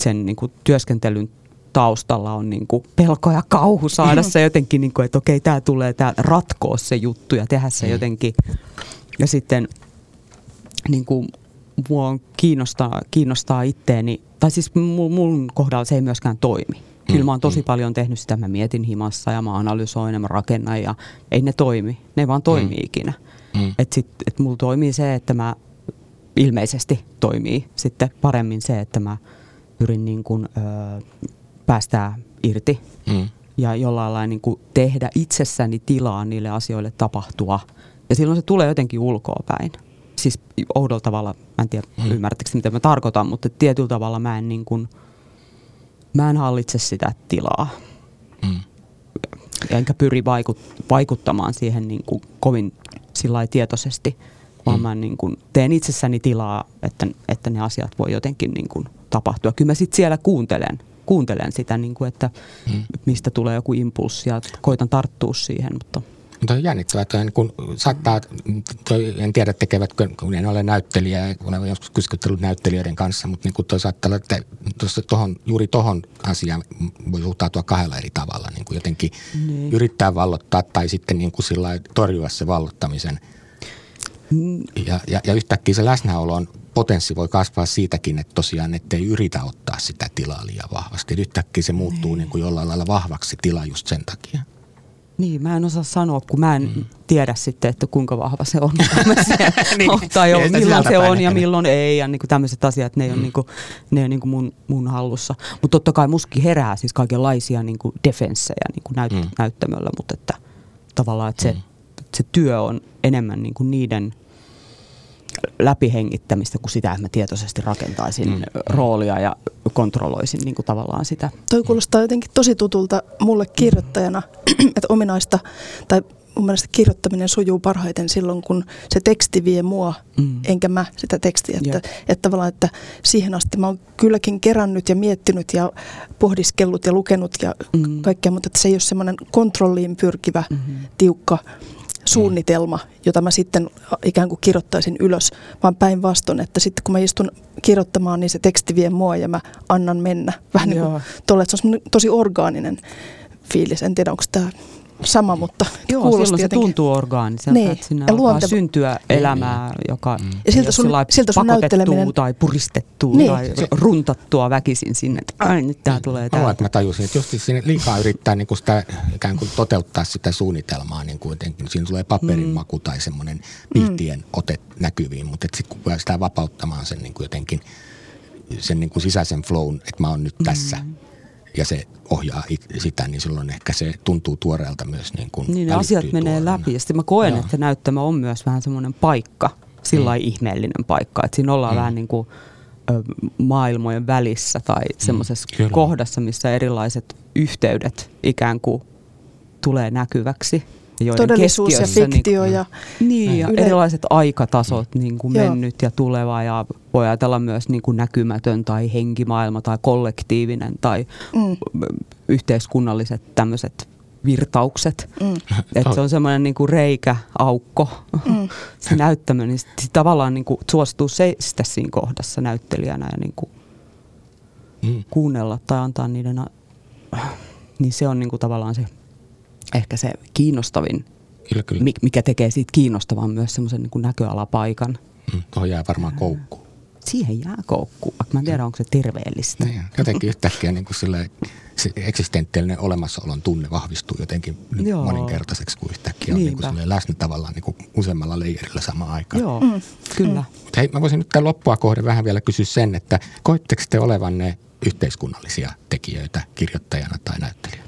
sen niin kuin työskentelyn taustalla on niin kuin pelko ja kauhu saada se jotenkin, niin kuin, että okei, tämä tulee tämä ratkoa se juttu ja tehdä se mm. jotenkin. Ja sitten niin kuin, mua kiinnostaa, kiinnostaa itteeni, tai siis mun, mun kohdalla se ei myöskään toimi. Kyllä mä oon tosi mm. paljon tehnyt sitä, mä mietin himassa ja mä analysoin ja mä rakennan ja ei ne toimi. Ne vaan toimi mm. ikinä. Mm. Että sit, et mulla toimii se, että mä ilmeisesti toimii sitten paremmin se, että mä pyrin niin kuin, ö, päästää irti mm. ja jollain lailla niin kuin tehdä itsessäni tilaa niille asioille tapahtua. Ja silloin se tulee jotenkin ulkoa päin. Siis oudolla tavalla, mä en tiedä mm. ymmärrättekö mitä mä tarkoitan, mutta tietyllä tavalla mä en niin kuin, mä en hallitse sitä tilaa. Mm. Enkä pyri vaikut, vaikuttamaan siihen niin kuin kovin sillä tietoisesti, vaan mm. mä niin kuin teen itsessäni tilaa, että, että ne asiat voi jotenkin niin kuin tapahtua. Kyllä mä sitten siellä kuuntelen, kuuntelen sitä, niin kuin, että mm. mistä tulee joku impulssi ja koitan tarttua siihen, mutta – mutta on jännittävää, että niin kun saattaa, toi, en tiedä tekevätkö, kun en ole näyttelijä, kun olen joskus keskustellut näyttelijöiden kanssa, mutta niin toi saattaa olla, että tohon, juuri tuohon asiaan voi suhtautua kahdella eri tavalla. Niin kuin jotenkin niin. yrittää vallottaa tai sitten niin kuin sillä torjua se vallottamisen. Mm. Ja, ja, ja yhtäkkiä se läsnäolon potenssi voi kasvaa siitäkin, että tosiaan ettei yritä ottaa sitä tilaa liian vahvasti. Yhtäkkiä se muuttuu niin. Niin kuin jollain lailla vahvaksi tila just sen takia. Niin, mä en osaa sanoa, kun mä en mm. tiedä sitten, että kuinka vahva se on. niin, tai on, milloin se on ja milloin ei. Ja niin kuin tämmöiset asiat, ne ei mm. ole, niin kuin, ne ole niin kuin mun, mun hallussa. Mutta totta kai muskin herää siis kaikenlaisia niin kuin defenssejä niin kuin näyt, mm. näyttämöllä, mutta että tavallaan että se, mm. se työ on enemmän niin kuin niiden – läpihengittämistä kuin sitä, että mä tietoisesti rakentaisin mm. roolia ja kontrolloisin niin kuin tavallaan sitä. Toi kuulostaa jotenkin tosi tutulta mulle kirjoittajana, että ominaista tai mun mielestä kirjoittaminen sujuu parhaiten silloin, kun se teksti vie mua, mm. enkä mä sitä tekstiä. Että, yeah. että tavallaan, että siihen asti mä oon kylläkin kerännyt ja miettinyt ja pohdiskellut ja lukenut ja mm. kaikkea, mutta että se ei ole semmoinen kontrolliin pyrkivä, mm-hmm. tiukka suunnitelma, jota mä sitten ikään kuin kirjoittaisin ylös, vaan päinvastoin, että sitten kun mä istun kirjoittamaan, niin se teksti vie mua ja mä annan mennä. Vähän niin kuin tolle, että se on tosi orgaaninen fiilis. En tiedä, onko tämä sama, mutta Joo, silloin se tuntuu orgaaniselta, niin. että sinne ja luonte... syntyä elämää, niin. joka mm. ja siltä sun, siltä sun näytteleminen... tai puristettua niin. tai runtattua väkisin sinne, että ai nyt tää tulee tää. että mä tajusin, että just siinä liikaa yrittää niin kuin sitä, ikään kuin toteuttaa sitä suunnitelmaa, niin kuitenkin siinä tulee paperin mm. maku tai semmoinen pihtien mm. ote näkyviin, mutta sitten kun sitä vapauttamaan sen niin kuin jotenkin sen niin kuin sisäisen flown, että mä oon nyt mm. tässä – ja se ohjaa it, sitä, niin silloin ehkä se tuntuu tuoreelta myös. Niin, kuin niin asiat tuorena. menee läpi ja sitten mä koen, Joo. että näyttämä on myös vähän semmoinen paikka, sillä mm. ihmeellinen paikka, että siinä ollaan mm. vähän niin kuin ö, maailmojen välissä tai mm. semmoisessa mm. kohdassa, missä erilaiset yhteydet ikään kuin tulee näkyväksi joiden Todellisuus ja niin fiktio niin, ja, niin, ja yle- erilaiset aikatasot, niin kuin mennyt ja tuleva ja voi ajatella myös niin kuin näkymätön tai henkimaailma tai kollektiivinen tai mm. yhteiskunnalliset tämmöiset virtaukset. Mm. Että se on semmoinen niin kuin reikä, aukko, mm. se näyttämö, niin sit, sit tavallaan niin kuin suostuu seistä siinä kohdassa näyttelijänä ja niin kuin mm. kuunnella tai antaa niiden, niin se on niin kuin tavallaan se ehkä se kiinnostavin, kyllä, kyllä. mikä tekee siitä kiinnostavan myös semmoisen niin näköalapaikan. Mm, tuohon jää varmaan koukku. Siihen jää koukku, vaikka mä en tiedä, onko se terveellistä. Niin, jotenkin yhtäkkiä niin kuin sille, se eksistentiaalinen olemassaolon tunne vahvistuu jotenkin Joo. moninkertaiseksi, kuin yhtäkkiä on niin kuin läsnä tavallaan niin kuin useammalla leijerillä samaan aikaan. Joo, mm. kyllä. Mm. Hei, mä voisin nyt tämän loppua kohden vähän vielä kysyä sen, että koitteko te olevanne yhteiskunnallisia tekijöitä kirjoittajana tai näyttelijänä?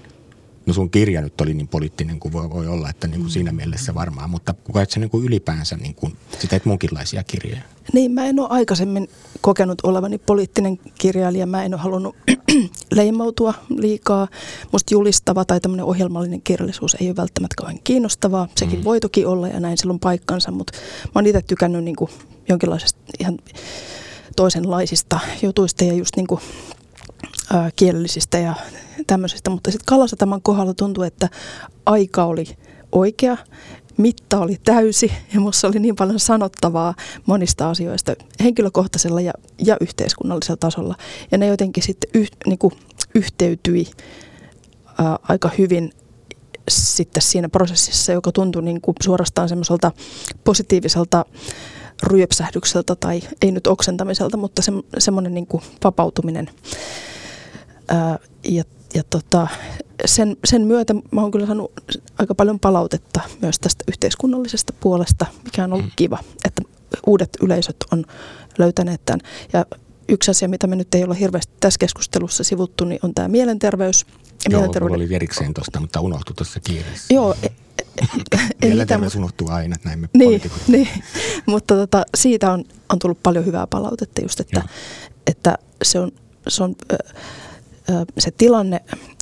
No sun kirja nyt oli niin poliittinen kuin voi, voi olla, että niin kuin siinä mielessä varmaan, mutta koet sä niin kuin ylipäänsä niin kuin, sä teet munkinlaisia kirjoja? Niin, mä en ole aikaisemmin kokenut olevani poliittinen kirjailija. Mä en ole halunnut leimautua liikaa. Musta julistava tai tämmöinen ohjelmallinen kirjallisuus ei ole välttämättä kauhean kiinnostavaa. Sekin mm. voi toki olla ja näin silloin paikkansa, mutta mä oon itse tykännyt niin kuin jonkinlaisesta ihan toisenlaisista jutuista ja just niin kuin kielellisistä ja tämmöisistä. Mutta sitten Kalasataman kohdalla tuntui, että aika oli oikea, mitta oli täysi ja minussa oli niin paljon sanottavaa monista asioista henkilökohtaisella ja, ja yhteiskunnallisella tasolla. Ja ne jotenkin sitten yh, niin kuin yhteytyi ää, aika hyvin sitten siinä prosessissa, joka tuntui niin kuin suorastaan semmoiselta positiiviselta ryöpsähdykseltä tai ei nyt oksentamiselta, mutta se, semmoinen niin kuin vapautuminen Ää, ja ja tota, sen, sen myötä mä oon kyllä saanut aika paljon palautetta myös tästä yhteiskunnallisesta puolesta, mikä on ollut mm. kiva, että uudet yleisöt on löytäneet tämän. Ja yksi asia, mitä me nyt ei olla hirveästi tässä keskustelussa sivuttu, niin on tämä mielenterveys. Joo, oli verikseen tuosta, mutta unohtui tuossa kiireessä. Joo, e, e, Mielenterveys unohtuu aina, näin me niin, niin, mutta tota, siitä on, on tullut paljon hyvää palautetta just, että, että se on, se on se tilanne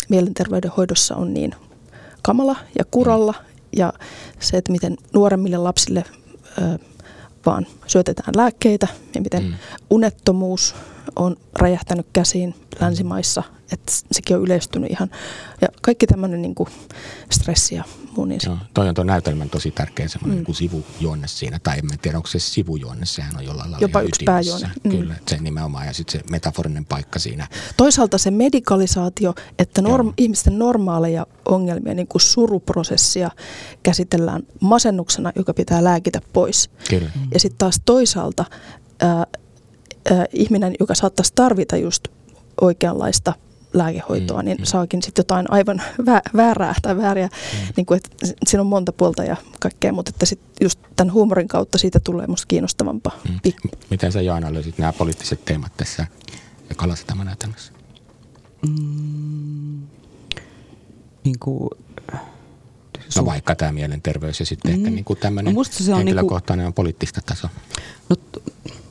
mielenterveyden hoidossa on niin kamala ja kuralla ja se, että miten nuoremmille lapsille vaan syötetään lääkkeitä ja miten mm. unettomuus on räjähtänyt käsiin länsimaissa, että sekin on yleistynyt ihan. Ja kaikki tämmöinen niin stressi ja muu. Niin Joo, toi on tuon näytelmän tosi tärkeä semmoinen mm. niin sivujuonne siinä, tai en tiedä onko se sivujuonne, sehän on jollain lailla Jopa yksi pääjuonne. Mm. Kyllä, se nimenomaan ja sitten se metaforinen paikka siinä. Toisaalta se medikalisaatio, että norm, ihmisten normaaleja ongelmia, niin kuin suruprosessia käsitellään masennuksena, joka pitää lääkitä pois. Kyllä. Ja sitten taas toisaalta ihminen, joka saattaisi tarvita just oikeanlaista lääkehoitoa, mm, niin mm. saakin sitten jotain aivan väärää tai vääriä, mm. niin kuin, että siinä on monta puolta ja kaikkea, mutta että sit just tämän huumorin kautta siitä tulee musta kiinnostavampaa. Mm. Miten sä Joana löysit nämä poliittiset teemat tässä Kalasataman näytelmässä? Mm, niin kuin, No vaikka tämä mielenterveys ja sitten mm. ehkä niin kuin tämmöinen no se on henkilökohtainen niinku, on poliittista tasoa. No,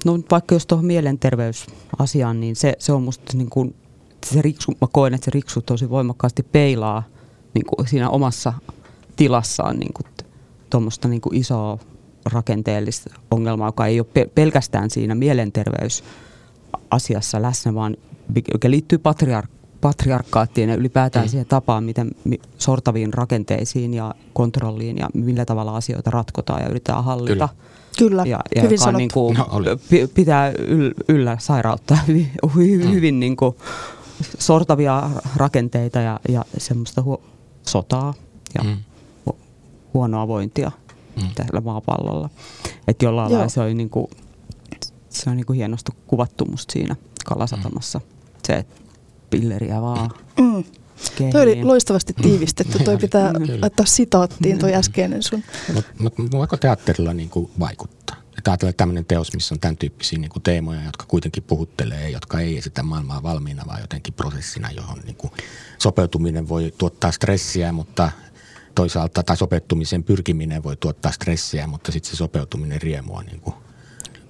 no vaikka jos tuohon mielenterveysasiaan, niin se, se on musta niin kuin, se riksu, mä koen, että se riksu tosi voimakkaasti peilaa niin kuin siinä omassa tilassaan niin kuin, tuommoista niin kuin isoa rakenteellista ongelmaa, joka ei ole pelkästään siinä mielenterveysasiassa läsnä, vaan joka liittyy patriarkkaan patriarkaattiin ja ylipäätään mm. siihen tapaan, miten sortaviin rakenteisiin ja kontrolliin ja millä tavalla asioita ratkotaan ja yritetään hallita. Kyllä, ja, ja hyvin sanottu. Niin kuin, no, pitää yllä sairautta hyvin, hyvin, mm. hyvin niin kuin sortavia rakenteita ja, ja semmoista hu- sotaa ja mm. hu- huonoa vointia mm. tällä maapallolla. Että jollain lailla se, oli niin kuin, se on niin kuin hienosti kuvattu musta siinä Kalasatamassa. Mm. Se, että pilleriä vaan. Mm. Toi oli loistavasti tiivistetty. Toi pitää laittaa sitaattiin toi äskeinen sun. Mutta mut, voiko teatterilla niinku vaikuttaa? Että ajatellaan tämmöinen teos, missä on tämän tyyppisiä niinku teemoja, jotka kuitenkin puhuttelee, jotka ei esitä maailmaa valmiina, vaan jotenkin prosessina, johon niinku sopeutuminen voi tuottaa stressiä, mutta toisaalta, tai sopeutumisen pyrkiminen voi tuottaa stressiä, mutta sitten se sopeutuminen riemua niinku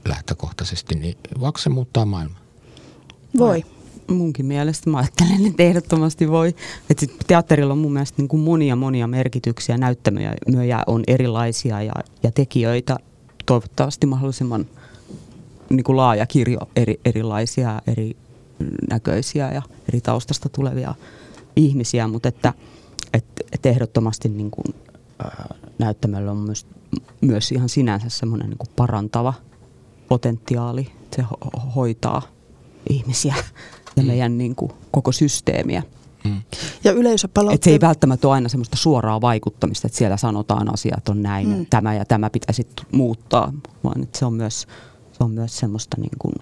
lähtökohtaisesti, niin voiko se muuttaa maailmaa? Voi. Munkin mielestä mä ajattelen, että ehdottomasti voi. Että teatterilla on mun mielestä niin kuin monia monia merkityksiä, näyttämöjä on erilaisia ja, ja tekijöitä. Toivottavasti mahdollisimman niin kuin laaja kirjo eri, erilaisia, eri näköisiä ja eri taustasta tulevia ihmisiä, mutta että, että, että ehdottomasti niin kuin, näyttämöllä on myös, myös ihan sinänsä semmoinen niin kuin parantava potentiaali, se ho- hoitaa ihmisiä ja mm. meidän niin kuin, koko systeemiä. Mm. Ja yleisöpalautteet... Et se ei välttämättä ole aina semmoista suoraa vaikuttamista, että siellä sanotaan asiat on näin, mm. tämä ja tämä pitäisi muuttaa, vaan että se on myös, se on myös semmoista niin kuin,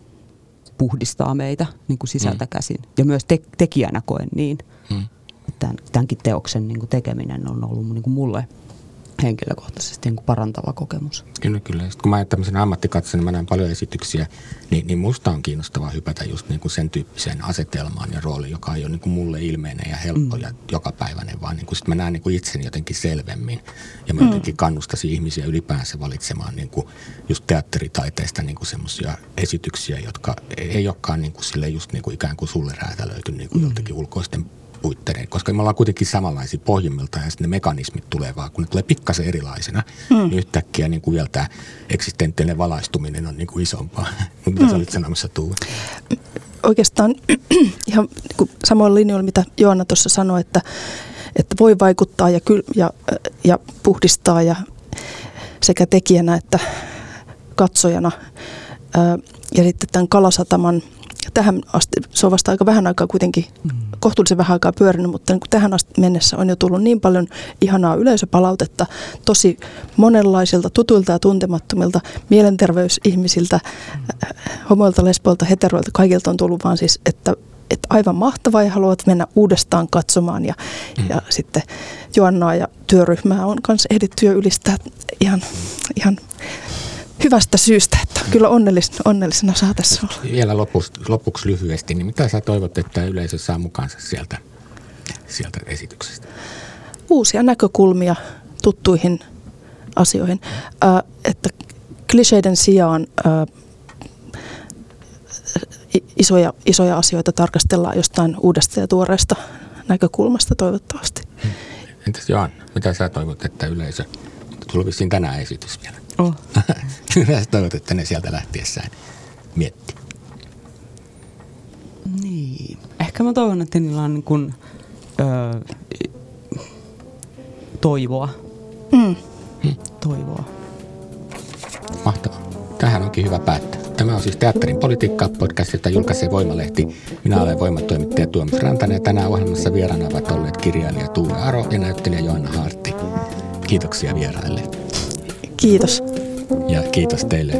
puhdistaa meitä niin kuin sisältä mm. käsin. Ja myös te- tekijänä koen niin. Mm. Tämän, tämänkin teoksen niin kuin tekeminen on ollut niin kuin mulle henkilökohtaisesti niin kuin parantava kokemus. Kyllä, kyllä. Sitten kun mä tämmöisen ammattikatsojana, mä näen paljon esityksiä, niin, niin musta on kiinnostavaa hypätä just niin kuin sen tyyppiseen asetelmaan ja rooliin, joka ei ole niin kuin mulle ilmeinen ja helppo mm. ja jokapäiväinen, vaan niin kuin sit mä näen niin kuin itseni jotenkin selvemmin. Ja mä mm. jotenkin kannustaisin ihmisiä ylipäänsä valitsemaan niin kuin just teatteritaiteesta niin kuin semmoisia esityksiä, jotka ei olekaan niin kuin sille just niin kuin ikään kuin sulle räätälöity niin kuin mm. joltakin ulkoisten puitteiden, koska me ollaan kuitenkin samanlaisia pohjimmiltaan ja sitten ne mekanismit tulee vaan, kun ne tulee pikkasen erilaisena, mm. niin yhtäkkiä niin kuin vielä tämä eksistenttiinen valaistuminen on niin kuin isompaa. mitä mm. sä olit sanomassa Tuuva? Oikeastaan ihan niin samoilla linjoilla, mitä Joanna tuossa sanoi, että, että voi vaikuttaa ja, kyl, ja, ja puhdistaa ja sekä tekijänä että katsojana. Ja sitten tämän Kalasataman – tähän asti, se on vasta aika vähän aikaa kuitenkin, mm. kohtuullisen vähän aikaa pyörinyt, mutta niin kuin tähän asti mennessä on jo tullut niin paljon ihanaa yleisöpalautetta tosi monenlaisilta tutuilta ja tuntemattomilta mielenterveysihmisiltä, mm. homoilta, lesboilta, heteroilta, kaikilta on tullut vaan siis, että että aivan mahtavaa ja haluavat mennä uudestaan katsomaan. Ja, mm. ja sitten Joannaa ja työryhmää on myös ehditty jo ylistää ihan, ihan hyvästä syystä, että kyllä onnellis, onnellisena saa tässä olla. Vielä lopuksi, lopuksi lyhyesti, niin mitä sä toivot, että yleisö saa mukaansa sieltä, sieltä esityksestä? Uusia näkökulmia tuttuihin asioihin. Äh, että kliseiden sijaan äh, isoja, isoja asioita tarkastellaan jostain uudesta ja tuoreesta näkökulmasta toivottavasti. Entäs Johanna, mitä sä toivot, että yleisö, tuli vissiin tänään esitys vielä. Oh. mitä sä toivot, että ne sieltä lähtiessään miettii? Niin. Ehkä mä toivon, että niillä on niin kuin, öö, toivoa. Mm. Toivoa. Mahtavaa. Tähän onkin hyvä päättää. Tämä on siis Teatterin politiikka podcast, jota julkaisee Voimalehti. Minä olen voimatoimittaja Tuomas Rantanen ja tänään ohjelmassa vieraana ovat olleet kirjailija Tuure Aro ja näyttelijä Joanna Haarti. Kiitoksia vieraille Kiitos. ja kiitos teille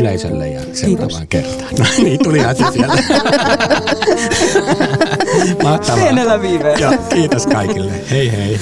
yleisölle ja seuraavaan kertaan. No niin, tulihan se sieltä. Mahtavaa. Pienellä viiveellä. Joo, kiitos kaikille. Hei hei.